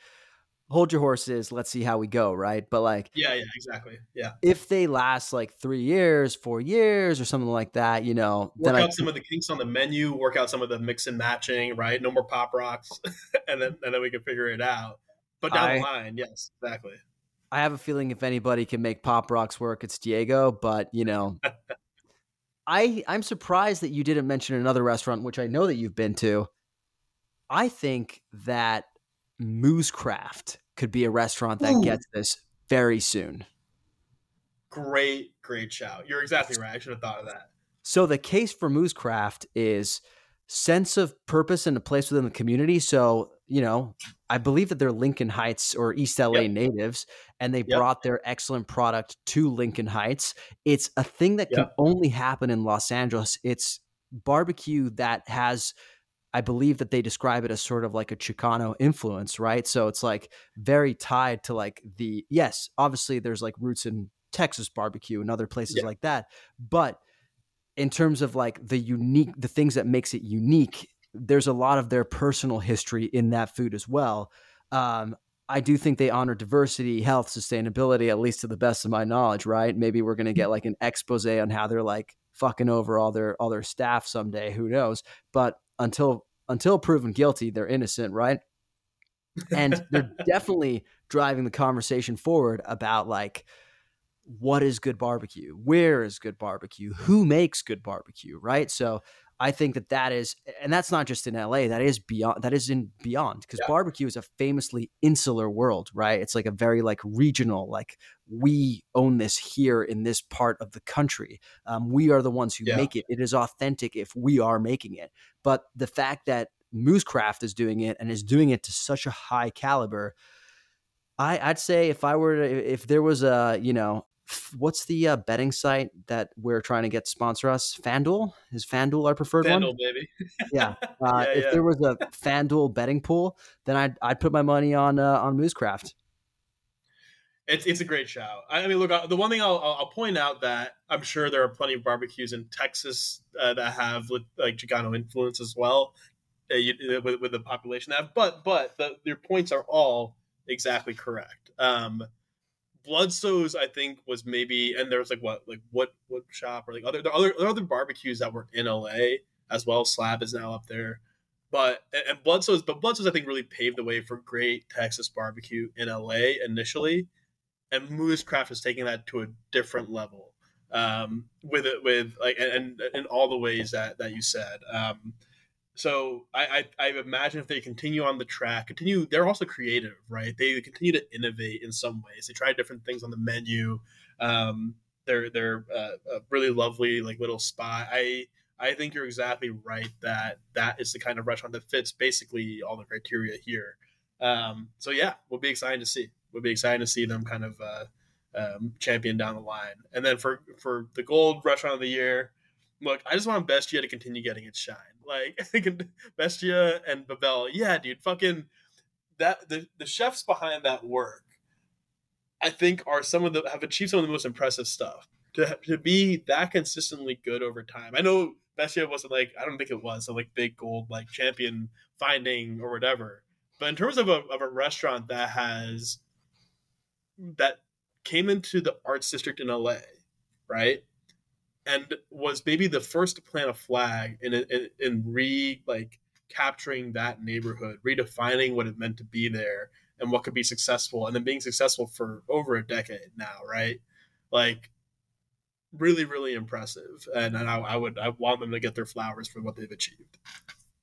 hold your horses, let's see how we go, right? But like, yeah, yeah, exactly, yeah. If they last like three years, four years, or something like that, you know, work out I, some of the kinks on the menu, work out some of the mix and matching, right? No more pop rocks, (laughs) and then and then we can figure it out. But down I, the line, yes, exactly. I have a feeling if anybody can make Pop Rocks work, it's Diego. But you know, (laughs) I I'm surprised that you didn't mention another restaurant, which I know that you've been to. I think that Moo's Craft could be a restaurant that Ooh. gets this very soon. Great, great shout. You're exactly right. I should have thought of that. So the case for Moo's Craft is sense of purpose and a place within the community. So you know, I believe that they're Lincoln Heights or East LA yep. natives, and they yep. brought their excellent product to Lincoln Heights. It's a thing that yep. can only happen in Los Angeles. It's barbecue that has I believe that they describe it as sort of like a Chicano influence, right? So it's like very tied to like the yes, obviously there's like roots in Texas barbecue and other places yeah. like that, but in terms of like the unique the things that makes it unique, there's a lot of their personal history in that food as well. Um, I do think they honor diversity, health, sustainability, at least to the best of my knowledge, right? Maybe we're gonna get like an expose on how they're like fucking over all their all their staff someday. Who knows? But until until proven guilty, they're innocent, right? And (laughs) they're definitely driving the conversation forward about like what is good barbecue? Where is good barbecue? Who makes good barbecue, right? So I think that that is, and that's not just in LA. That is beyond. That is in beyond because yeah. barbecue is a famously insular world, right? It's like a very like regional. Like we own this here in this part of the country. Um, we are the ones who yeah. make it. It is authentic if we are making it. But the fact that Moo's Craft is doing it and is doing it to such a high caliber, I, I'd say if I were to, if there was a you know what's the uh, betting site that we're trying to get to sponsor us? FanDuel is FanDuel our preferred FanDuel, one? baby. yeah. (laughs) Uh, yeah. If yeah. there was a FanDuel betting pool, then I'd I'd put my money on uh, on Moo's Craft. It's it's a great show. I mean, look, uh, the one thing I'll, I'll point out that I'm sure there are plenty of barbecues in Texas uh, that have like Chicano influence as well, uh, uh, with, with the population that. But but the, your points are all exactly correct. Um, Bludso's, I think, was maybe, and there was like what, like what, what shop or like other, there other, there other barbecues that were in LA as well. Slab is now up there, but and Bludso's, but Bludso's, I think, really paved the way for great Texas barbecue in LA initially, and Moo's Craft is taking that to a different level, um, with it, with like, and, in all the ways that that you said, um, so I, I, I imagine if they continue on the track, continue, they're also creative, right? They continue to innovate in some ways. They try different things on the menu. Um, they're they're uh, a really lovely like little spot. I I think you're exactly right that that is the kind of restaurant that fits basically all the criteria here. Um, so yeah, we'll be excited to see. We'll be excited to see them kind of uh, um, champion down the line. And then for for the gold restaurant of the year, look, I just want Bestia to continue getting its shine. Like (laughs) Bestia and Babel, yeah, dude, fucking that the the chefs behind that work, I think, are some of the have achieved some of the most impressive stuff. To to be that consistently good over time. I know Bestia wasn't like I don't think it was a like big gold like champion finding or whatever. But in terms of a of a restaurant that has that came into the arts district in LA, right? and was maybe the first to plant a flag in in, in re like capturing that neighborhood, redefining what it meant to be there and what could be successful, and then being successful for over a decade now, right? Like really, really impressive, and, and I, I would I want them to get their flowers for what they've achieved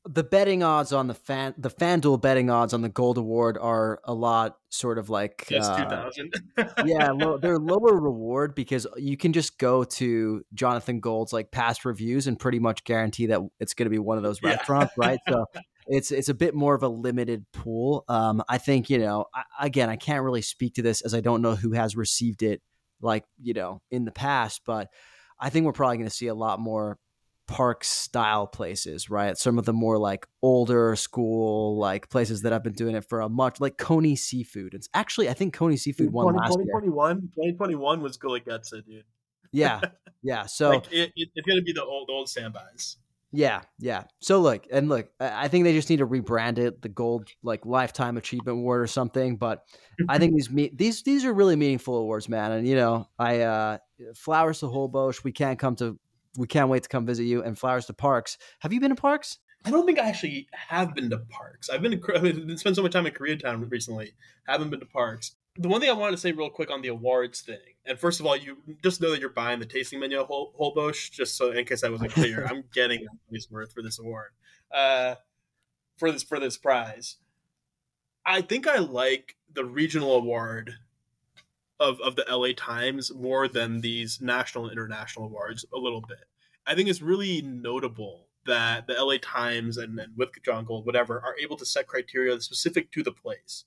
the betting odds on the fan the FanDuel betting odds on the Gold Award are a lot sort of like yes, uh, yeah, lo- (laughs) they're lower reward because you can just go to Jonathan Gold's like past reviews and pretty much guarantee that it's going to be one of those restaurants, yeah. right? So (laughs) it's it's a bit more of a limited pool. Um, I think you know I, again I can't really speak to this as I don't know who has received it like you know in the past, but I think we're probably going to see a lot more park style places, right? Some of the more like older school like places that I've been doing it for a much like Coney Seafood. It's actually I think Coney Seafood won 20, last 2021, year. 2021 was Guelaguetza, dude. Yeah, (laughs) yeah. So like it, it, it's gonna be the old old standbys. Yeah, yeah. So look and look, I think they just need to rebrand it, the gold like lifetime achievement award or something. But I think these me- these these are really meaningful awards, man. And you know, I uh flowers to Holbox. We can't come to we can't wait to come visit you and flowers to parks. Have you been to parks? I don't think I actually have been to parks. I've been to, (laughs) I've spent so much time in Koreatown recently. Haven't been to parks. The one thing I wanted to say real quick on the awards thing, and first of all, you just know that you're buying the tasting menu at Hol- Holbox, just so in case that wasn't clear. (laughs) I'm getting money's worth for this award, uh, for this for this prize. I think I like the regional award of, of the LA Times more than these national and international awards a little bit. I think it's really notable that the LA Times and, and with John Gold, whatever, are able to set criteria specific to the place.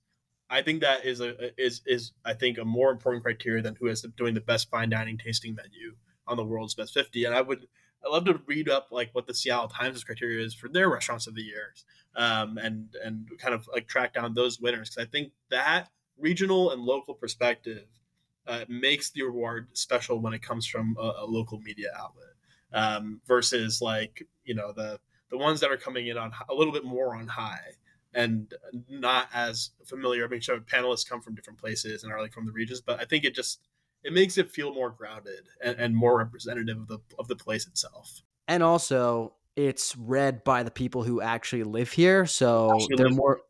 I think that is a is is I think a more important criteria than who is doing the best fine dining tasting menu on the world's best 50 and i would I love to read up like what the Seattle Times criteria is for their restaurants of the years, um, and and kind of like track down those winners because I think that regional and local perspective uh, makes the award special when it comes from a, a local media outlet um, versus like you know the the ones that are coming in on a little bit more on high and not as familiar. I mean, sure, panelists come from different places and are like from the regions, but I think it just it makes it feel more grounded and, and more representative of the of the place itself. And also, it's read by the people who actually live here, so they're more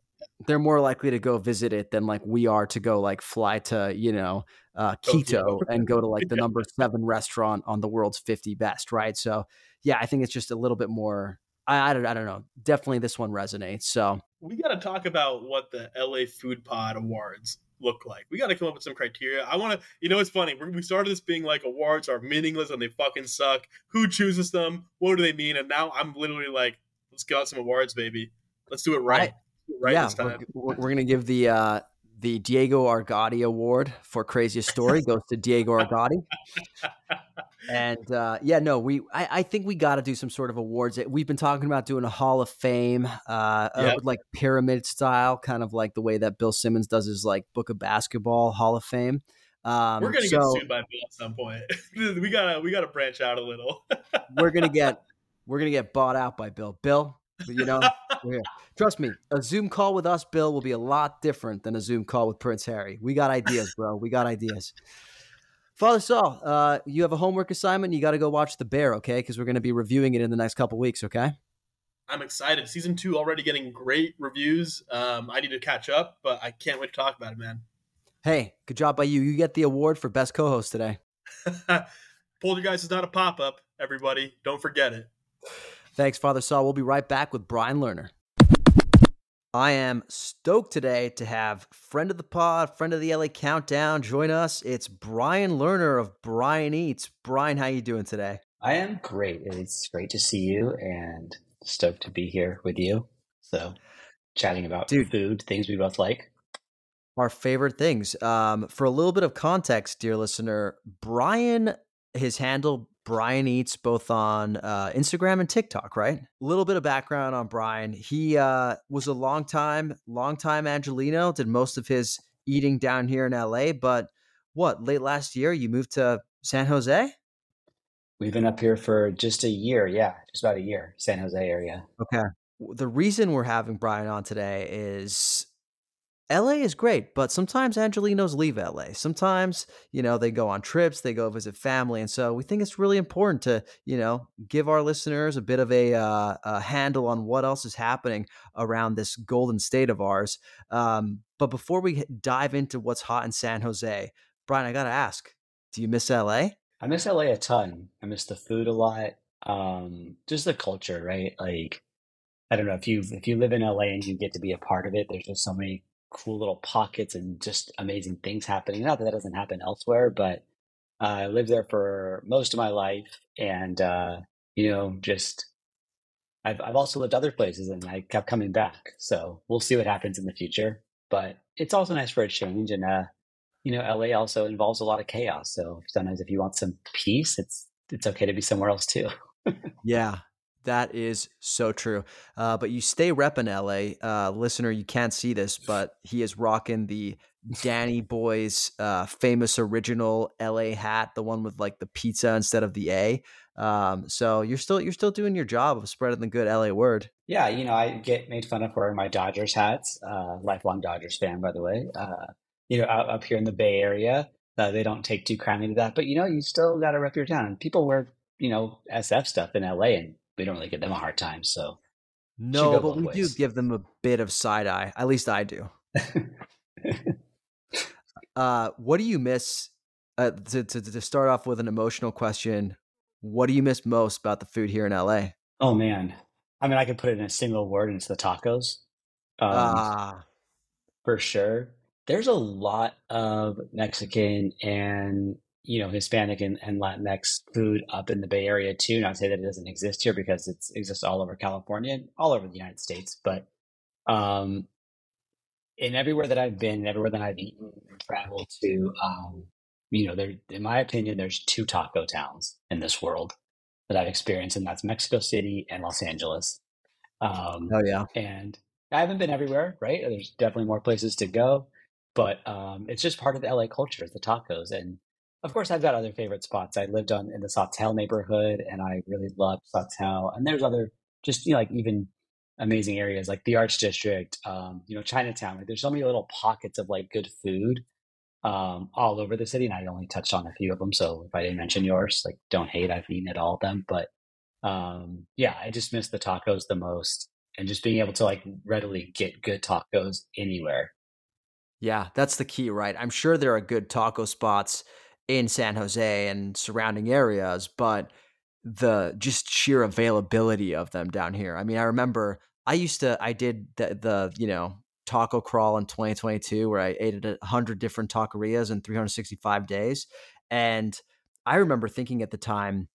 they're more likely to go visit it than like we are to go like fly to you know uh, Quito and go to like the number (laughs) seven restaurant on the world's 50 best, right? So yeah, I think it's just a little bit more. I, I don't I don't know. Definitely this one resonates. So we got to talk about what the LA Food Pod Awards look like. We got to come up with some criteria. I want to, you know, it's funny. We started this being like awards are meaningless and they fucking suck. Who chooses them? What do they mean? And now I'm literally like, let's get out some awards, baby. Let's do it right. Right yeah, we're, we're, gonna give the uh, the Diego Argoti Award for craziest story goes to Diego Argoti. and uh, yeah, no, we I, I think we got to do some sort of awards. We've been talking about doing a Hall of Fame, uh, yep. uh, like pyramid style, kind of like the way that Bill Simmons does his like Book of Basketball Hall of Fame. Um, we're gonna so, get sued by Bill at some point. (laughs) we gotta we gotta branch out a little. we're gonna (laughs) get we're gonna get bought out by Bill. Bill, you know, trust me, a Zoom call with us, Bill, will be a lot different than a Zoom call with Prince Harry. We got ideas, bro. We got ideas. Father Sal, uh, you have a homework assignment. You got to go watch The Bear, okay? Because we're going to be reviewing it in the next couple weeks, okay? I'm excited. Season two already getting great reviews. Um, I need to catch up, but I can't wait to talk about it, man. Hey, good job by you. You get the award for best co-host today. (laughs) Poltergeist is not a pop-up, everybody. Don't forget it. Thanks, Father Sal. We'll be right back with Brian Lerner. I am stoked today to have friend of the pod, friend of the LA Countdown, join us. It's Brian Lerner of Brian Eats. Brian, how are you doing today? I am great. It's great to see you and stoked to be here with you. So, chatting about Dude, food, things we both like. Our favorite things. Um, for a little bit of context, dear listener, Brian, his handle Brian Eats both on uh, Instagram and TikTok, right? A little bit of background on Brian. He uh, was a long time, long time Angelino, did most of his eating down here in LA. But what, late last year, you moved to San Jose? We've been up here for just a year. Yeah, just about a year, San Jose area. Okay. The reason we're having Brian on today is LA is great, but sometimes Angelinos leave LA. Sometimes, you know, they go on trips, they go visit family. And so we think it's really important to, you know, give our listeners a bit of a, uh, a handle on what else is happening around this golden state of ours. Um, but before we dive into what's hot in San Jose, Brian, I got to ask, do you miss LA? I miss LA a ton. I miss the food a lot. Um, just the culture, right? Like, I don't know if you if you live in LA and you get to be a part of it. There's just so many cool little pockets and just amazing things happening. Not that that doesn't happen elsewhere, but uh, I lived there for most of my life, and uh, you know, just I've I've also lived other places, and I kept coming back. So we'll see what happens in the future. But it's also nice for a change, and uh, you know, LA also involves a lot of chaos. So sometimes, if you want some peace, it's it's okay to be somewhere else too. (laughs) yeah, that is so true. Uh, but you stay repping LA. Uh, listener, you can't see this, but he is rocking the Danny Boy's uh, famous original LA hat, the one with like the pizza instead of the A. Um, so you're still you're still doing your job of spreading the good LA word. Yeah, you know, I get made fun of wearing my Dodgers hats. Uh, lifelong Dodgers fan, by the way. Uh, you know, out, up here in the Bay Area, uh, they don't take too kindly to that. But you know, you still got to rep your town. People wear you know SF stuff in LA, and we don't really give them a hard time. So no, but we ways. do give them a bit of side eye. At least I do. (laughs) uh, what do you miss? Uh, to, to to start off with an emotional question, what do you miss most about the food here in LA? Oh man, I mean, I could put it in a single word, and it's the tacos. Um, ah, for sure. There's a lot of Mexican and you know Hispanic and, and Latinx food up in the Bay Area too. Not to say that it doesn't exist here because it exists all over California and all over the United States, but um, in everywhere that I've been, everywhere that I've eaten and traveled to, um, you know, there in my opinion, there's two taco towns in this world. that I've experienced, and that's Mexico City and Los Angeles. Um, oh yeah, and I haven't been everywhere, right? There's definitely more places to go, but um, it's just part of the LA culture, the tacos. And of course, I've got other favorite spots. I lived on in the Sawtelle neighborhood, and I really loved Sawtelle. And there's other just you know like even amazing areas like the Arts District, um, you know Chinatown. Like there's so many little pockets of like good food um, all over the city, and I only touched on a few of them. So if I didn't mention yours, like don't hate, I've eaten at all of them. But um, yeah, I just miss the tacos the most, and just being able to like readily get good tacos anywhere. Yeah, that's the key, right? I'm sure there are good taco spots in San Jose and surrounding areas, but the just sheer availability of them down here. I mean, I remember I used to I did the, the you know taco crawl in 2022 where I ate at 100 different taquerias in 365 days. And I remember thinking at the time,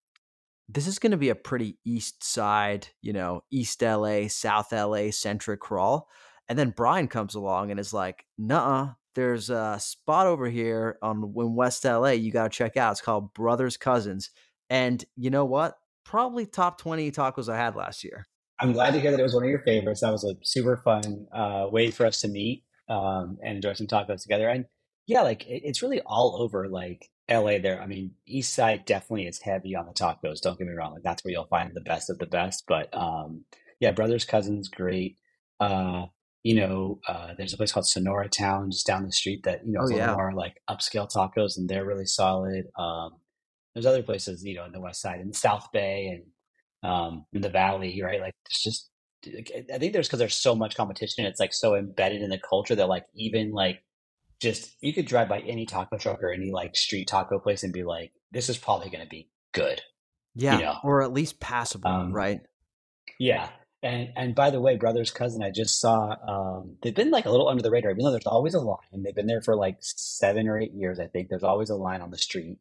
this is going to be a pretty east side, you know, East LA, South LA centric crawl. And then Brian comes along and is like, nah, there's a spot over here on in West LA you got to check out. It's called Brothers Cousins. And you know what? Probably top 20 tacos I had last year. I'm glad to hear that it was one of your favorites. That was a super fun uh, way for us to meet um, and enjoy some tacos together. And yeah, like it, it's really all over like LA there. I mean, East Side definitely is heavy on the tacos. Don't get me wrong. Like that's where you'll find the best of the best. But um, yeah, Brothers Cousins, great. Uh, you know, uh, there's a place called Sonoratown just down the street that, you know, oh, yeah. more like upscale tacos and they're really solid. Um, there's other places, you know, in the West Side, in the South Bay and um, in the valley, right? Like it's just, I think there's because there's so much competition. It's like so embedded in the culture that like even like just you could drive by any taco truck or any like street taco place and be like, this is probably going to be good. Yeah, you know? or at least passable, um, right? Yeah. And and by the way, brother's cousin, I just saw um, they've been like a little under the radar, even though there's always a line. They've been there for like seven or eight years, I think. There's always a line on the street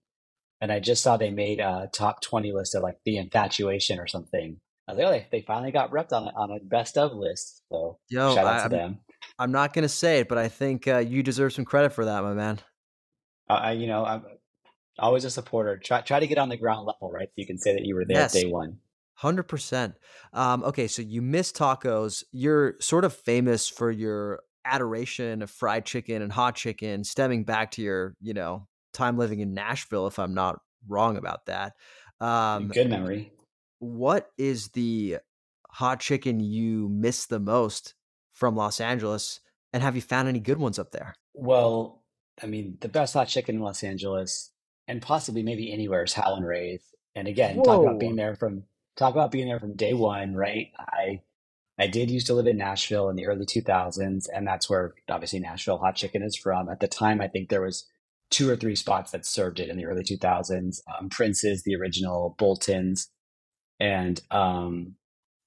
and I just saw they made a top 20 list of like the infatuation or something. I was like, oh, they, they finally got repped on, on a best of list. So Yo, shout out I, to them. I'm not going to say it, but I think uh, you deserve some credit for that, my man. I, you know, I'm always a supporter. Try, try to get on the ground level, right? So you can say that you were there yes. day one. Hundred um, percent. Okay, so you miss tacos. You're sort of famous for your adoration of fried chicken and hot chicken, stemming back to your, you know, time living in Nashville, if I'm not wrong about that. Um, Good memory. What is the hot chicken you miss the most from Los Angeles? And have you found any good ones up there? Well, I mean, the best hot chicken in Los Angeles and possibly maybe anywhere is and Ray's. And again, Whoa. talk about being there from talk about being there from day one, right? I I did used to live in Nashville in the early 2000s, and that's where obviously Nashville hot chicken is from. At the time, I think there was two or three spots that served it in the early 2000s. Um, Prince's, the original Bolton's, and um,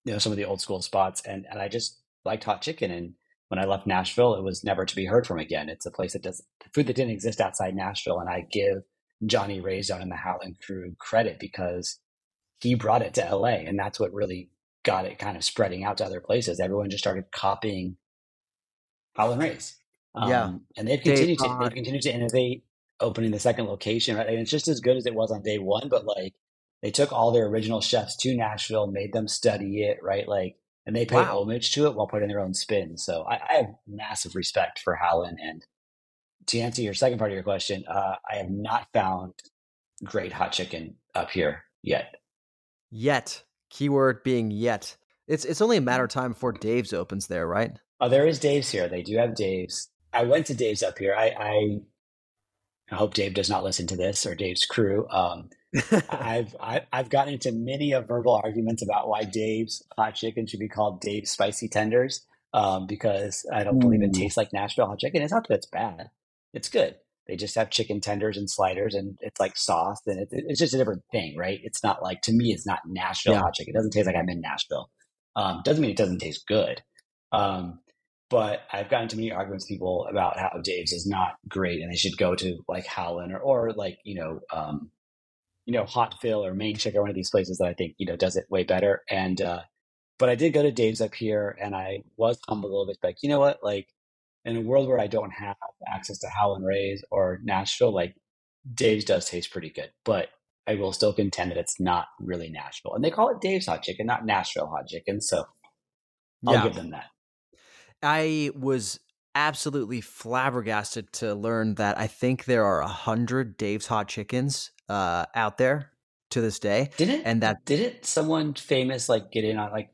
you know some of the old school spots. And and I just liked hot chicken. And when I left Nashville, it was never to be heard from again. It's a place that does food that didn't exist outside Nashville. And I give Johnny Ray's down in the Howlin' crew credit because he brought it to LA, and that's what really got it kind of spreading out to other places. Everyone just started copying and Ray's. Um, yeah, and they've continued to they've continued to innovate opening the second location, right? And it's just as good as it was on day one, but like they took all their original chefs to Nashville, made them study it, right? Like, and they paid wow. homage to it while putting their own spin. So I, I have massive respect for Howlin'. And to answer your second part of your question, uh, I have not found great hot chicken up here yet. Yet, keyword being yet. It's it's only a matter of time before Dave's opens there, right? Oh, there is Dave's here. They do have Dave's. I went to Dave's up here. I, I I hope Dave does not listen to this or Dave's crew. Um, (laughs) I've I, have i have gotten into many of verbal arguments about why Dave's hot chicken should be called Dave's spicy tenders um, because I don't believe it tastes like Nashville hot chicken. It's not that it's bad; it's good. They just have chicken tenders and sliders, and it's like sauce, and it, it's just a different thing, right? It's not like to me, it's not Nashville yeah. hot chicken. It doesn't taste like I'm in Nashville. Um, doesn't mean it doesn't taste good. Um, but I've gotten to many arguments with people about how Dave's is not great and they should go to like Howlin' or, or like, you know, um, you know, Hotville or Main Chick or one of these places that I think, you know, does it way better. And, uh, but I did go to Dave's up here and I was humbled a little bit, like, you know what, like in a world where I don't have access to Howlin' Ray's or Nashville, like Dave's does taste pretty good. But I will still contend that it's not really Nashville. And they call it Dave's Hot Chicken, not Nashville Hot Chicken. So I'll yeah. give them that. I was absolutely flabbergasted to learn that I think there are a hundred Dave's Hot Chickens uh, out there to this day. Didn't and that didn't someone famous like get in on like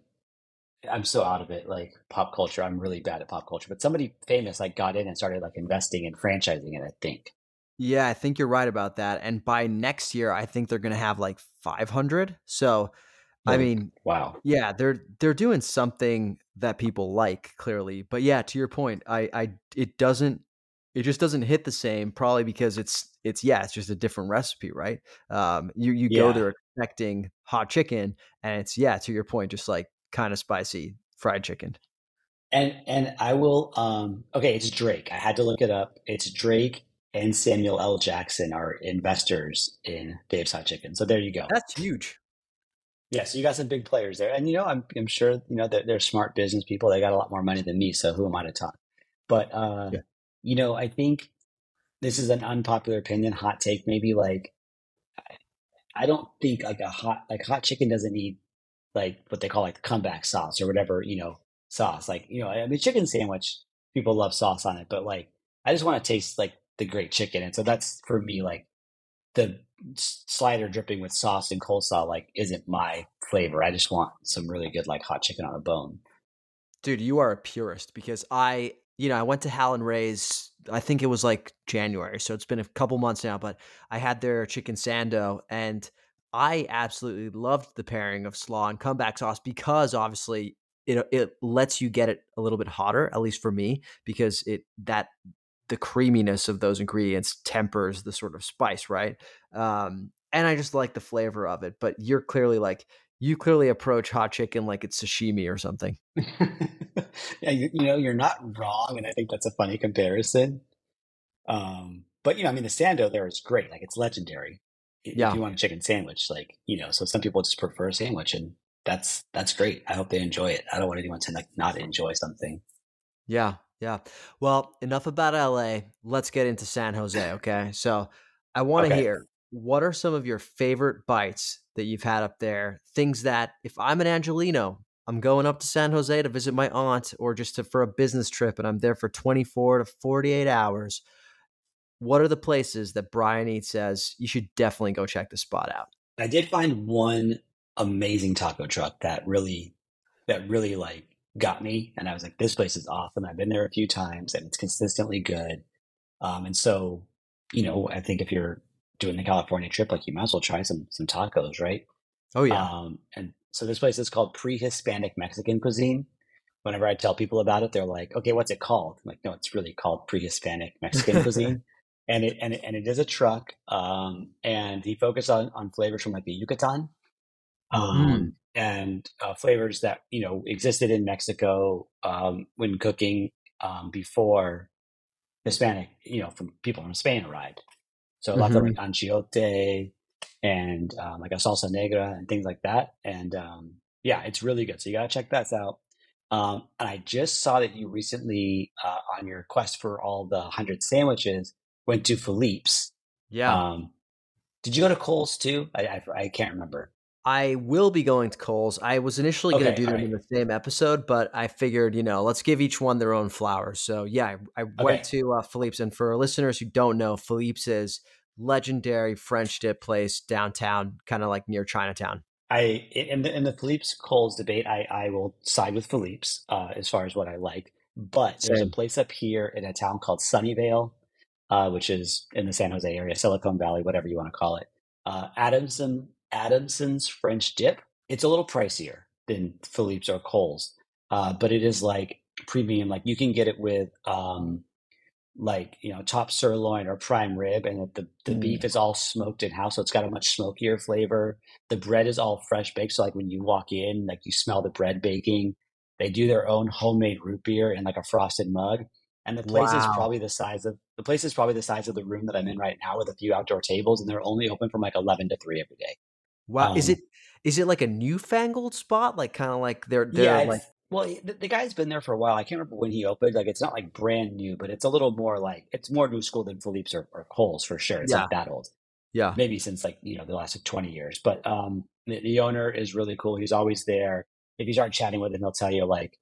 I'm so out of it, like pop culture. I'm really bad at pop culture, but somebody famous like got in and started like investing and franchising it. I think. Yeah, I think you're right about that. And by next year, I think they're going to have like 500. So, I mean, wow. Yeah, they're they're doing something that people like clearly. But yeah, to your point, I I it doesn't it just doesn't hit the same probably because it's it's yeah, it's just a different recipe, right? Um you you yeah. go there expecting hot chicken and it's yeah, to your point just like kind of spicy fried chicken. And and I will um okay, it's Drake. I had to look it up. It's Drake and Samuel L. Jackson are investors in Dave's Hot Chicken. So there you go. That's huge. Yeah, so you got some big players there, and you know I'm I'm sure you know they're, they're smart business people. They got a lot more money than me, so who am I to talk? But uh, yeah. you know, I think this is an unpopular opinion, hot take, maybe. Like, I don't think like a hot like hot chicken doesn't need like what they call like the comeback sauce or whatever you know sauce. Like you know, I mean, chicken sandwich people love sauce on it, but like I just want to taste like the great chicken, and so that's for me like the slider dripping with sauce and coleslaw like isn't my flavor. I just want some really good like hot chicken on a bone. Dude, you are a purist because I, you know, I went to Howlin' Ray's. I think it was like January, so it's been a couple months now. But I had their chicken sando, and I absolutely loved the pairing of slaw and comeback sauce because obviously it it lets you get it a little bit hotter, at least for me, because it that the creaminess of those ingredients tempers the sort of spice, right? Um, and I just like the flavor of it. But you're clearly like you clearly approach hot chicken like it's sashimi or something. (laughs) yeah, you, you, know, you're not wrong, and I think that's a funny comparison. Um, but you know, I mean, the sando there is great; like it's legendary. Yeah. If you want a chicken sandwich, like you know, so some people just prefer a sandwich, and that's that's great. I hope they enjoy it. I don't want anyone to like not enjoy something. Yeah, yeah. Well, enough about LA. Let's get into San Jose. Okay. So I want to okay. hear what are some of your favorite bites that you've had up there? Things that if I'm an Angelino, I'm going up to San Jose to visit my aunt or just to, for a business trip and I'm there for 24 to 48 hours. What are the places that Brian Eats says you should definitely go check the spot out? I did find one amazing taco truck that really, that really like got me. And I was like, this place is awesome. I've been there a few times and it's consistently good. Um, and so, you know, I think if you're doing the California trip, like you might as well try some some tacos, right? Oh yeah. Um, and so this place is called Pre-Hispanic Mexican Cuisine. Whenever I tell people about it, they're like, "Okay, what's it called?" I'm like, "No, it's really called Pre-Hispanic Mexican (laughs) Cuisine." And it and it, and it is a truck. Um, and he focused on on flavors from like the Yucatan. Um, mm and uh, flavors that you know existed in Mexico um, when cooking um, before Hispanic, you know, from people from Spain arrived. So lots mm-hmm. of like achiote and um, like a salsa negra and things like that. And um, yeah, it's really good. So you gotta check that out. Um, and I just saw that you recently, uh, on your quest for all the hundred sandwiches, went to Philippe's. Yeah. Um, did you go to Cole's too? I, I, I can't remember. I will be going to Cole's. I was initially okay, going to do them right. in the same episode, but I figured, you know, let's give each one their own flowers. So yeah, I, I okay. went to uh, Philippe's, and for listeners who don't know, Philippe's is legendary French dip place downtown, kind of like near Chinatown. I in the in the Philippe's Cole's debate, I I will side with Philippe's uh, as far as what I like. But Same. there's a place up here in a town called Sunnyvale, uh, which is in the San Jose area, Silicon Valley, whatever you want to call it. Uh, Adamson Adamson's French dip. It's a little pricier than Philippe's or Cole's, uh, but it is like premium. Like you can get it with um, like you know top sirloin or prime rib, and the the mm. beef is all smoked in house, so it's got a much smokier flavor. The bread is all fresh baked, so like when you walk in, like you smell the bread baking. They do their own homemade root beer in like a frosted mug. And the place wow. is probably the size of the place is probably the size of the room that I'm in right now with a few outdoor tables, and they're only open from like eleven to three every day. Wow, um, is it is it like a newfangled spot? Like kind of like they're they're yeah, like well, the, the, guy's been there for a while. I can't remember when he opened. Like it's not like brand new, but it's a little more like it's more new school than Philippe's or, or Cole's for sure. It's yeah. like that old. Yeah. Maybe since like, you know, the last like 20 years. But um the, the owner is really cool. He's always there. If you start chatting with him, he'll tell you like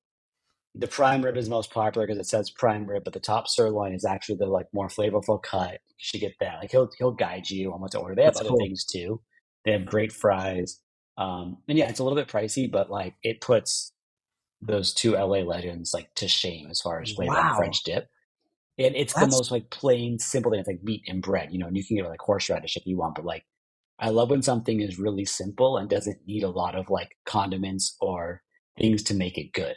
the prime rib is most popular because it says prime rib, but the top sirloin is actually the like more flavorful cut. You should get that. Like he'll he'll guide you on what to order. They have That's other cool. things too. They have great fries. Um, and yeah, it's a little bit pricey, but like it puts those two LA legends like to shame as far as flavor wow. and French dip. And it's That's... the most like plain, simple thing. It's like meat and bread, you know, and you can get like horseradish if you want, but like I love when something is really simple and doesn't need a lot of like condiments or things to make it good.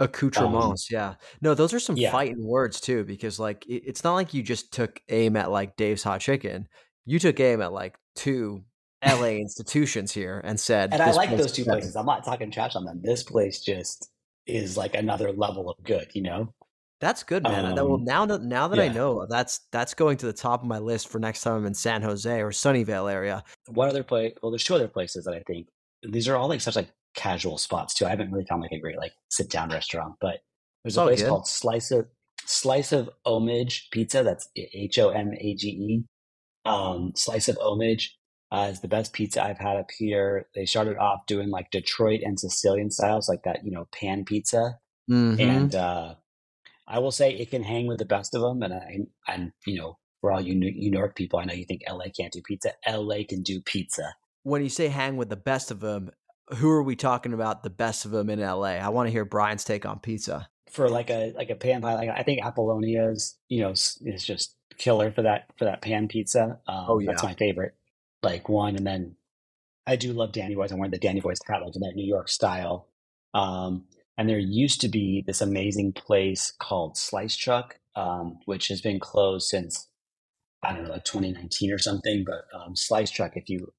Accoutrements, um, yeah. No, those are some yeah. fighting words too, because like it, it's not like you just took aim at like Dave's Hot Chicken. You took aim at like two LA (laughs) institutions here and said, and I like those two places. I'm not talking trash on them. This place just is like another level of good, you know. That's good, man. Um, well, now that now that yeah. I know, that's that's going to the top of my list for next time I'm in San Jose or Sunnyvale area. One other place, well, there's two other places that I think these are all like such like casual spots too. I haven't really found like a great like sit down restaurant, but there's a place called Slice of Slice of Homage Pizza. That's H O M A G E. Um, Slice of Homage uh, is the best pizza I've had up here. They started off doing like Detroit and Sicilian styles, like that, you know, pan pizza. Mm-hmm. And uh, I will say it can hang with the best of them. And I, I'm, you know, for all you New York people, I know you think LA can't do pizza. LA can do pizza. When you say hang with the best of them, who are we talking about the best of them in LA? I want to hear Brian's take on pizza. For like a like a pan pie, like I think Apollonia's, you know, is just killer for that for that pan pizza. Um, oh yeah, that's my favorite. Like one, and then I do love Danny Boy's. I'm wearing the Danny Boy's like in that New York style. Um, and there used to be this amazing place called Slice Chuck, um, which has been closed since I don't know, like 2019 or something. But um, Slice Chuck, if you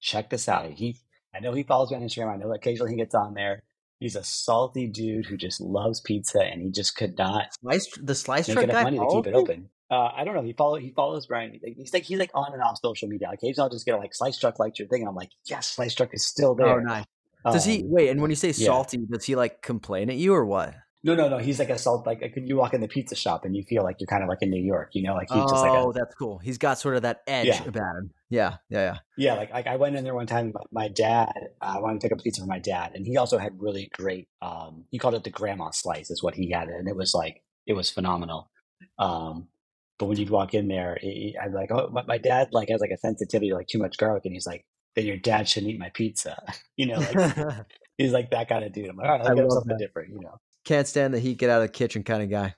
check this out, he I know he follows me on Instagram. I know occasionally he gets on there. He's a salty dude who just loves pizza, and he just could not slice the slice make enough guy money to keep it open. Uh, I don't know. He follow he follows Brian. He's like he's like on and off social media. Occasionally, I'll just get a, like Slice Truck likes your thing, and I'm like, yes, Slice Truck is still oh, there. Oh, nice. Does um, he wait? And when you say salty, yeah. does he like complain at you or what? No, no, no. He's like a salt. Like you walk in the pizza shop and you feel like you're kind of like in New York. You know, like he's oh, just like oh, that's cool. He's got sort of that edge yeah. about him. Yeah, yeah, yeah. Yeah, like, like I went in there one time. My, dad, uh, I wanted to pick up pizza for my dad, and he also had really great. Um, he called it the grandma slice, is what he had, and it was like it was phenomenal. Um, but when you'd walk in there, I'd be like, oh, my, my dad like has like a sensitivity to like too much garlic, and he's like, then your dad shouldn't eat my pizza. (laughs) you know, like, (laughs) he's like that kind of dude. I'm like, all right, I'll get something that. different. You know, can't stand the heat, get out of the kitchen kind of guy.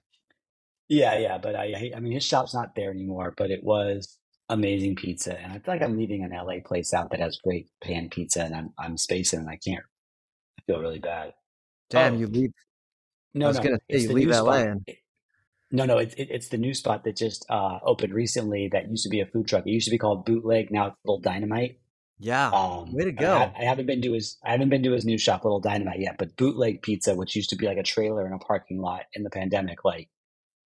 Yeah, yeah, but I, I mean, his shop's not there anymore, but it was amazing pizza, and I feel like I'm leaving an LA place out that has great pan pizza, and I'm I'm spacing, and I can't. I feel really bad. Damn, oh, you leave. No, I was no, gonna say you leave LA. And... No, no, it's it, it's the new spot that just uh, opened recently. That used to be a food truck. It used to be called Bootleg. Now it's Little Dynamite. Yeah, um, way to go! I, I, haven't been to his I haven't been to his new shop, Little Dynamite, yet. But Bootleg Pizza, which used to be like a trailer in a parking lot in the pandemic, like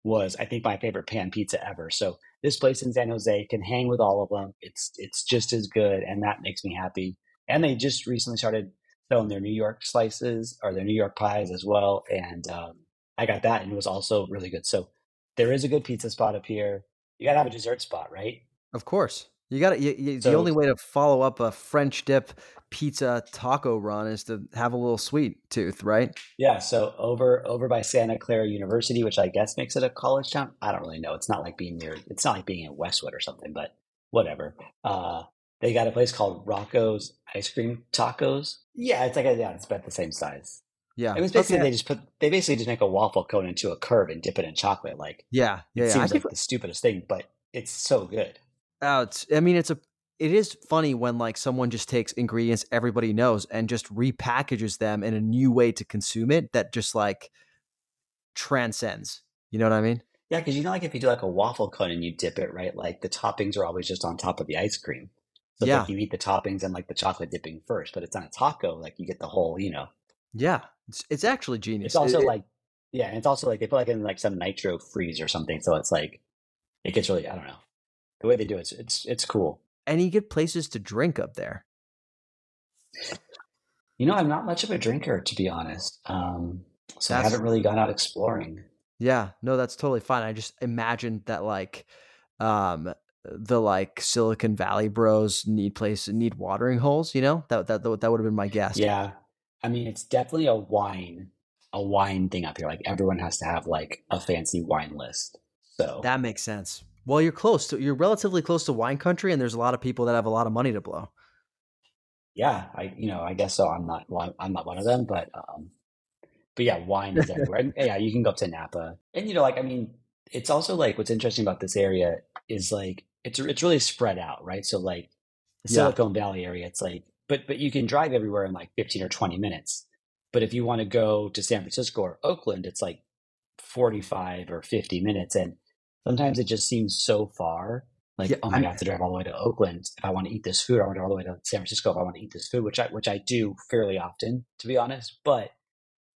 was I think my favorite pan pizza ever. So this place in San Jose can hang with all of them. It's it's just as good, and that makes me happy. And they just recently started selling their New York slices or their New York pies as well, and um, I got that, and it was also really good. So there is a good pizza spot up here. You gotta have a dessert spot, right? Of course. You got to. So, the only way to follow up a French dip pizza taco run is to have a little sweet tooth, right? Yeah. So over over by Santa Clara University, which I guess makes it a college town. I don't really know. It's not like being near. It's not like being in Westwood or something, but whatever. Uh, they got a place called Rocco's Ice Cream Tacos. Yeah, it's like a, yeah, it's about the same size. Yeah, it was basically okay. they just put they basically just make a waffle cone into a curve and dip it in chocolate. Like yeah, yeah, it yeah. seems like the stupidest thing, but it's so good. Oh, it's, I mean, it's a it is funny when like someone just takes ingredients everybody knows and just repackages them in a new way to consume it that just like transcends. You know what I mean? Yeah, because you know, like if you do like a waffle cone and you dip it right, like the toppings are always just on top of the ice cream. So yeah. like you eat the toppings and like the chocolate dipping first, but it's on a taco, like you get the whole, you know. Yeah, it's it's actually genius. It's also it, like, yeah, and it's also like they put like in like some nitro freeze or something, so it's like it gets really, I don't know the way they do it, it's it's, it's cool. And you get places to drink up there. You know, I'm not much of a drinker, to be honest. Um, so that's, I haven't really gone out exploring. Yeah, no, that's totally fine. I just imagined that, like, um, the like Silicon Valley bros need place need watering holes. You know that that that would have been my guess. Yeah, I mean it's definitely a wine a wine thing up here. Like everyone has to have like a fancy wine list. So that makes sense. Well, you're close to you're relatively close to wine country, and there's a lot of people that have a lot of money to blow. Yeah, I you know I guess so. I'm not one, I'm not one of them, but um, but yeah, wine is everywhere. and, yeah, you can go up to Napa, and you know like I mean, it's also like what's interesting about this area is like it's it's really spread out, right? So like the Silicon. Valley area, it's like but but you can drive everywhere in like 15 or 20 minutes. But if you want to go to San Francisco or Oakland, it's like 45 or 50 minutes. And sometimes it just seems so far. Like, yeah, oh my God, I have to drive all the way to Oakland if I want to eat this food. I want to go all the way to San Francisco if I want to eat this food, which I which I do fairly often, to be honest. But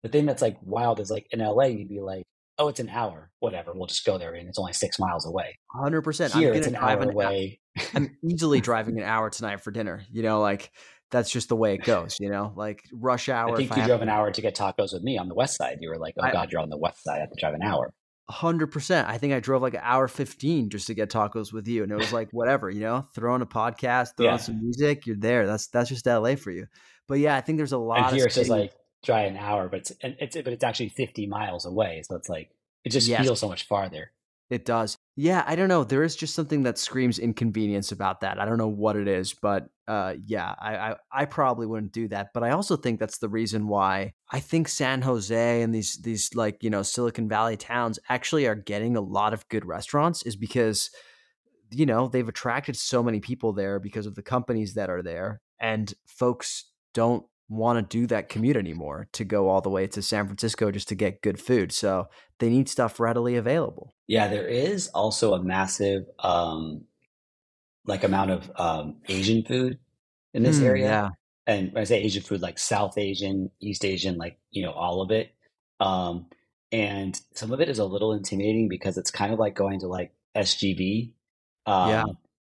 the thing that's like wild is like in LA, you'd be like, oh, it's an hour, whatever. We'll just go there, and it's only six miles away. Hundred percent. Here, I'm it's an hour away. I'm (laughs) easily driving an hour tonight for dinner. You know, like that's just the way it goes, you know, like rush hour. I think you I drove an hour to get tacos with me on the west side. You were like, oh I, God, you're on the west side. I have to drive an hour. 100%. I think I drove like an hour 15 just to get tacos with you. And it was like, whatever, you know, throw on a podcast, throw yeah. on some music, you're there. That's that's just LA for you. But yeah, I think there's a lot and here of. Here it's just like drive an hour, but it's, and it's, but it's actually 50 miles away. So it's like, it just yes. feels so much farther. It does. Yeah, I don't know. There is just something that screams inconvenience about that. I don't know what it is, but uh, yeah, I, I, I probably wouldn't do that. But I also think that's the reason why I think San Jose and these these like you know Silicon Valley towns actually are getting a lot of good restaurants is because you know they've attracted so many people there because of the companies that are there, and folks don't want to do that commute anymore to go all the way to San Francisco just to get good food. So they need stuff readily available. Yeah, there is also a massive um like amount of um Asian food in this mm, area. Yeah. And when I say Asian food, like South Asian, East Asian, like, you know, all of it. Um and some of it is a little intimidating because it's kind of like going to like SGV. Um yeah.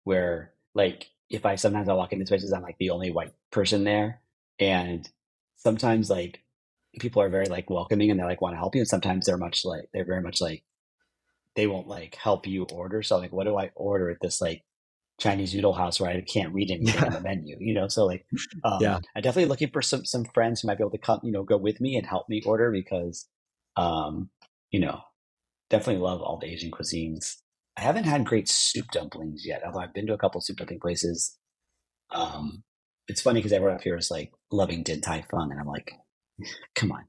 where like if I sometimes I walk into spaces, I'm like the only white person there and sometimes like people are very like welcoming and they like want to help you and sometimes they're much like they're very much like they won't like help you order. So like what do i order at this like chinese noodle house where i can't read (laughs) anything yeah. on the menu you know? So like um, yeah. I'm definitely looking for some some friends who might be able to come you know go with me and help me order because um you know definitely love all the asian cuisines. I haven't had great soup dumplings yet although i've been to a couple soup dumpling places um it's funny because everyone up here is like loving Din Tai Fung, and I'm like, come on.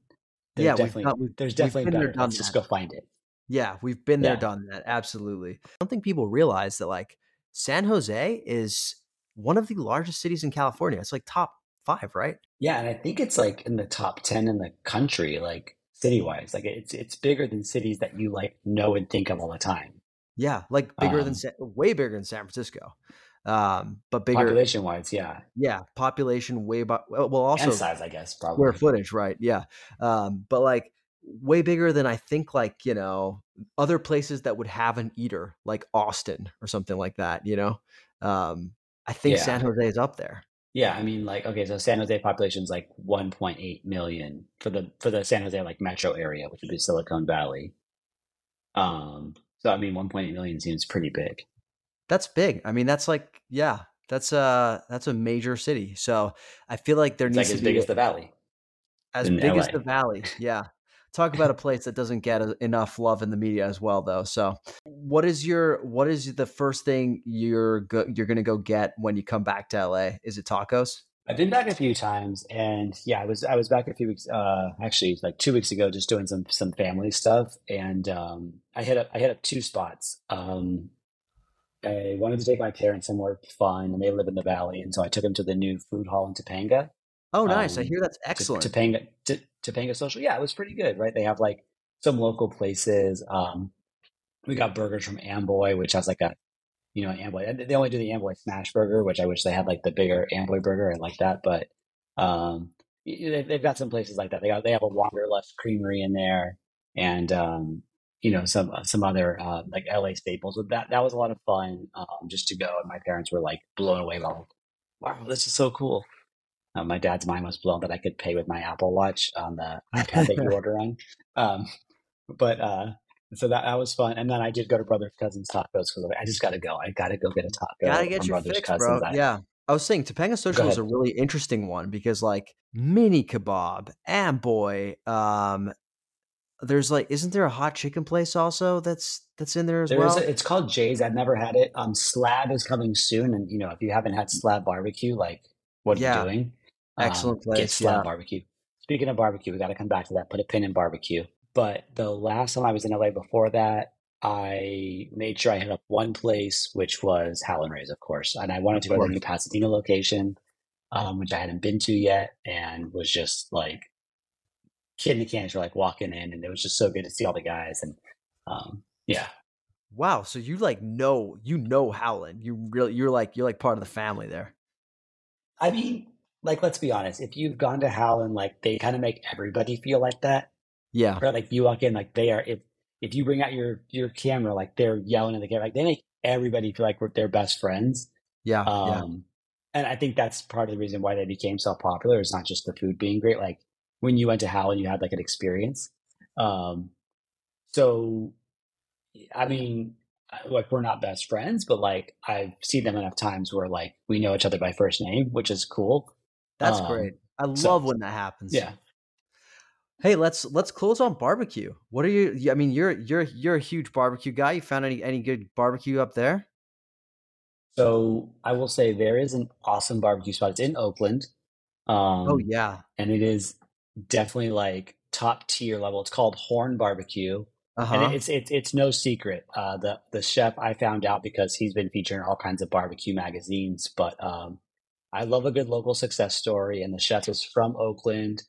There's yeah, definitely, we've we've, there's definitely better. Let's just go find it. Yeah, we've been there, yeah. done that. Absolutely. I don't think people realize that like San Jose is one of the largest cities in California. It's like top five, right? Yeah, and I think it's like in the top ten in the country, like city wise. Like it's it's bigger than cities that you like know and think of all the time. Yeah, like bigger um, than way bigger than San Francisco um, but bigger population wise, yeah, yeah, population way, by, well, also and size, I guess, probably square footage, right? Yeah, um, but like way bigger than I think, like you know, other places that would have an eater, like Austin or something like that. You know, um, I think yeah. San Jose is up there. Yeah, I mean, like, okay, so San Jose population is like 1.8 million for the for the San Jose like metro area, which would be Silicon Valley. Um, so I mean, 1.8 million seems pretty big. That's big. I mean, that's like yeah, that's a that's a major city. So I feel like there it's needs like as big as the valley. As big LA. as the valley, (laughs) yeah. Talk about a place that doesn't get enough love in the media as well, though. So, what is your what is the first thing you're go, you're gonna go get when you come back to LA? Is it tacos? I've been back a few times, and yeah, I was I was back a few weeks, uh, actually like two weeks ago, just doing some some family stuff, and um, I hit up I hit up two spots. Um, I wanted to take my parents somewhere fun, and they live in the valley, and so I took them to the new food hall in Topanga. Oh, nice! Um, I hear that's excellent. Topanga, T- Topanga Social, yeah, it was pretty good, right? They have like some local places. Um, we got burgers from Amboy, which has like a, you know, Amboy. They only do the Amboy Smash Burger, which I wish they had like the bigger Amboy Burger. I like that, but um, they've got some places like that. They got they have a Wanderlust Creamery in there, and um, you know some some other uh, like LA staples. But that that was a lot of fun um, just to go, and my parents were like blown away by, wow, this is so cool. Uh, my dad's mind was blown that I could pay with my Apple Watch on the iPad that you (laughs) order on. Um, but uh, so that, that was fun. And then I did go to Brothers Cousins Tacos because I just got to go. I got to go get a taco. Gotta get your Brothers fix, Cousins. bro. I, yeah. I was saying Topanga Social is a really interesting one because like Mini Kabob, Amboy, um, there's like, isn't there a hot chicken place also that's that's in there as There's well? A, it's called Jay's. I've never had it. Um, Slab is coming soon, and you know if you haven't had Slab barbecue, like what are yeah. you doing? Excellent um, place. Get Slab yeah. barbecue. Speaking of barbecue, we got to come back to that. Put a pin in barbecue. But the last time I was in LA before that, I made sure I hit up one place, which was Howlin' Ray's, of course. And I wanted to go to the new Pasadena location, um, which I hadn't been to yet, and was just like kid in candy for like walking in, and it was just so good to see all the guys. And um, yeah. Wow. So you like know you know Howlin'. You really you're like you're like part of the family there. I mean, like let's be honest. If you've gone to Howlin', like they kind of make everybody feel like that. Yeah. Right. Like you walk in, like they are. If if you bring out your your camera, like they're yelling at the camera, like they make everybody feel like we're their best friends. Yeah. Um, yeah. and I think that's part of the reason why they became so popular. It's not just the food being great. Like when you went to Howlin', you had like an experience. Um, so, I mean, like we're not best friends, but like I've seen them enough times where like we know each other by first name, which is cool. That's um, great. I love so, when that happens. Yeah. Hey, let's let's close on barbecue. What are you? I mean, you're you're you're a huge barbecue guy. You found any any good barbecue up there? So I will say there is an awesome barbecue spot. It's in Oakland. Oh, um, oh yeah, and it is definitely like top tier level. It's called Horn Barbecue, uh-huh. and it's it's it's no secret. Uh, the the chef I found out because he's been featured in all kinds of barbecue magazines. But um, I love a good local success story, and the chef is from Oakland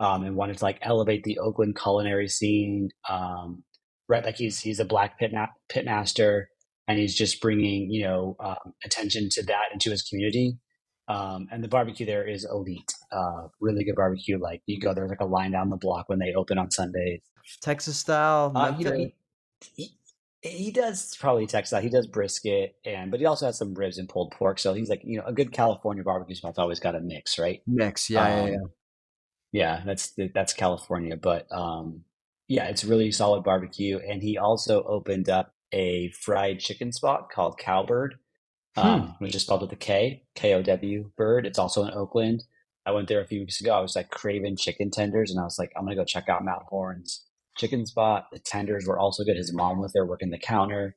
um, and wanted to like elevate the Oakland culinary scene. Um, right, like he's he's a black pit na- pitmaster, and he's just bringing you know um, attention to that into his community. Um, and the barbecue there is elite, uh, really good barbecue. Like you go, there's like a line down the block when they open on Sundays, Texas style. Know, he, he, he does probably Texas style. He does brisket, and but he also has some ribs and pulled pork. So he's like, you know, a good California barbecue spot's always got a mix, right? Mix, yeah, yeah, yeah. Um, yeah, that's that's California, but um, yeah, it's really solid barbecue. And he also opened up a fried chicken spot called Kowbird, um, hmm. which is spelled with a K, K O W Bird. It's also in Oakland. I went there a few weeks ago. I was like craving chicken tenders, and I was like, I'm gonna go check out Matt Horn's chicken spot. The tenders were also good. His mom was there working the counter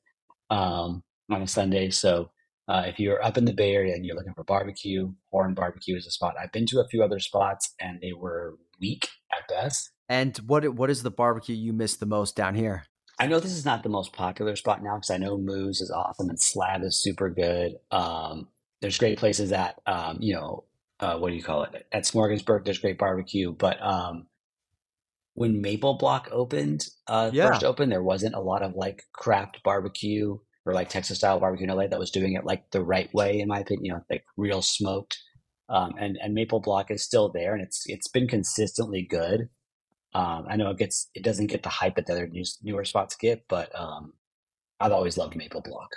um, on a Sunday, so uh, if you're up in the Bay Area and you're looking for barbecue, Horn Barbecue is a spot. I've been to a few other spots and they were weak at best. And what what is the barbecue you miss the most down here? I know this is not the most popular spot now because I know Moo's is awesome and Slab is super good. Um, there's great places at um, you know uh, what do you call it at Smorgasburg. There's great barbecue, but um, when Maple Block opened, uh, yeah. first opened, there wasn't a lot of like craft barbecue or like Texas style barbecue in LA that was doing it like the right way, in my opinion, you know, like real smoked. Um, and and Maple Block is still there, and it's it's been consistently good. Um, I know it gets it doesn't get the hype that the other new, newer spots get, but um, I've always loved Maple Block.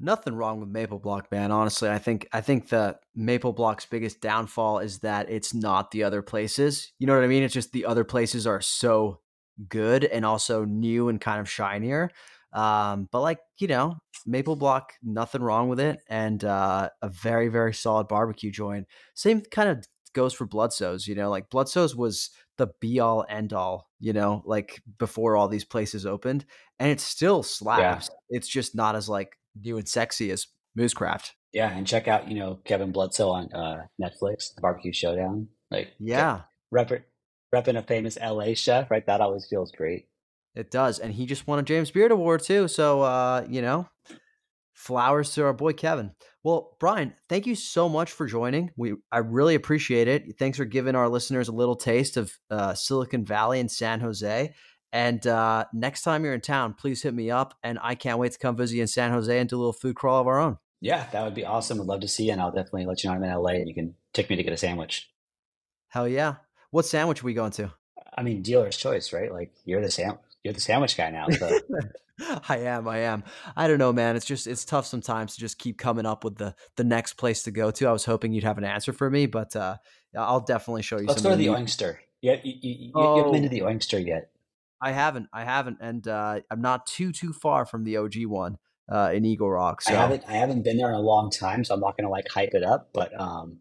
Nothing wrong with Maple Block, man. Honestly, I think I think the Maple Block's biggest downfall is that it's not the other places. You know what I mean? It's just the other places are so good and also new and kind of shinier. Um, but like you know, Maple Block, nothing wrong with it, and uh, a very very solid barbecue joint. Same kind of goes for Bludso's. You know, like Bludso's was the be all end all. You know, like before all these places opened, and it still slaps. Yeah. It's just not as like new and sexy as Moo's Craft. Yeah, and check out you know Kevin Bludso on uh, Netflix, Barbecue Showdown. Like yeah, repping repping a famous LA chef, right? That always feels great. It does. And he just won a James Beard Award too. So uh, you know, flowers to our boy Kevin. Well, Brian, thank you so much for joining. We I really appreciate it. Thanks for giving our listeners a little taste of uh, Silicon Valley and San Jose. And uh, next time you're in town, please hit me up. And I can't wait to come visit you in San Jose and do a little food crawl of our own. Yeah, that would be awesome. I'd love to see you, and I'll definitely let you know I'm in LA, and you can take me to get a sandwich. Hell yeah! What sandwich are we going to? I mean, dealer's choice, right? Like you're the sandwich you're the sandwich guy now. So. (laughs) I am. I am. I don't know, man. It's just it's tough sometimes to just keep coming up with the the next place to go to. I was hoping you'd have an answer for me, but uh, I'll definitely show you. Let's go to the Oinkster. Yeah, you, you, you, oh. you haven't been to the Oinkster yet. I haven't. I haven't, and uh, I'm not too too far from the OG one uh, in Eagle Rock. So. I haven't. I haven't been there in a long time, so I'm not going to like hype it up. But um,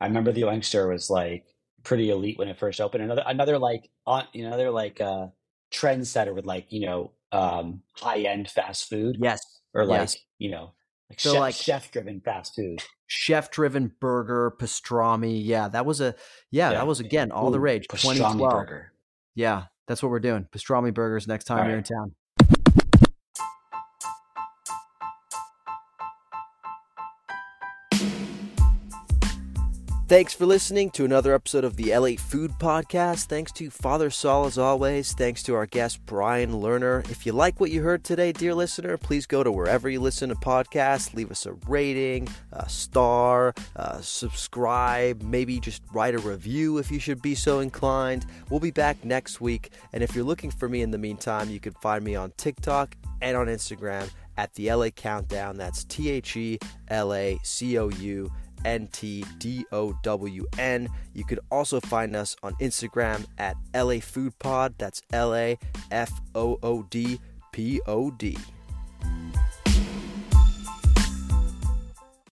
I remember the Oinkster was like pretty elite when it first opened. Another another like on another like uh trendsetter with like you know um high end fast food. Yes. Or like yes. you know like so chef, like chef driven fast food. Chef driven burger, pastrami. Yeah, that was a yeah, yeah. that was again all Ooh, the rage. Twenty twelve. Yeah, that's what we're doing. Pastrami burgers next time you're in town. Thanks for listening to another episode of the LA Food Podcast. Thanks to Father Sal as always. Thanks to our guest Brian Lerner. If you like what you heard today, dear listener, please go to wherever you listen to podcasts, leave us a rating, a star, uh, subscribe, maybe just write a review if you should be so inclined. We'll be back next week, and if you're looking for me in the meantime, you can find me on TikTok and on Instagram at the LA Countdown. That's T H E L A C O U N T D O W N. You could also find us on Instagram at LA Food Pod. That's L A F O O D P O D.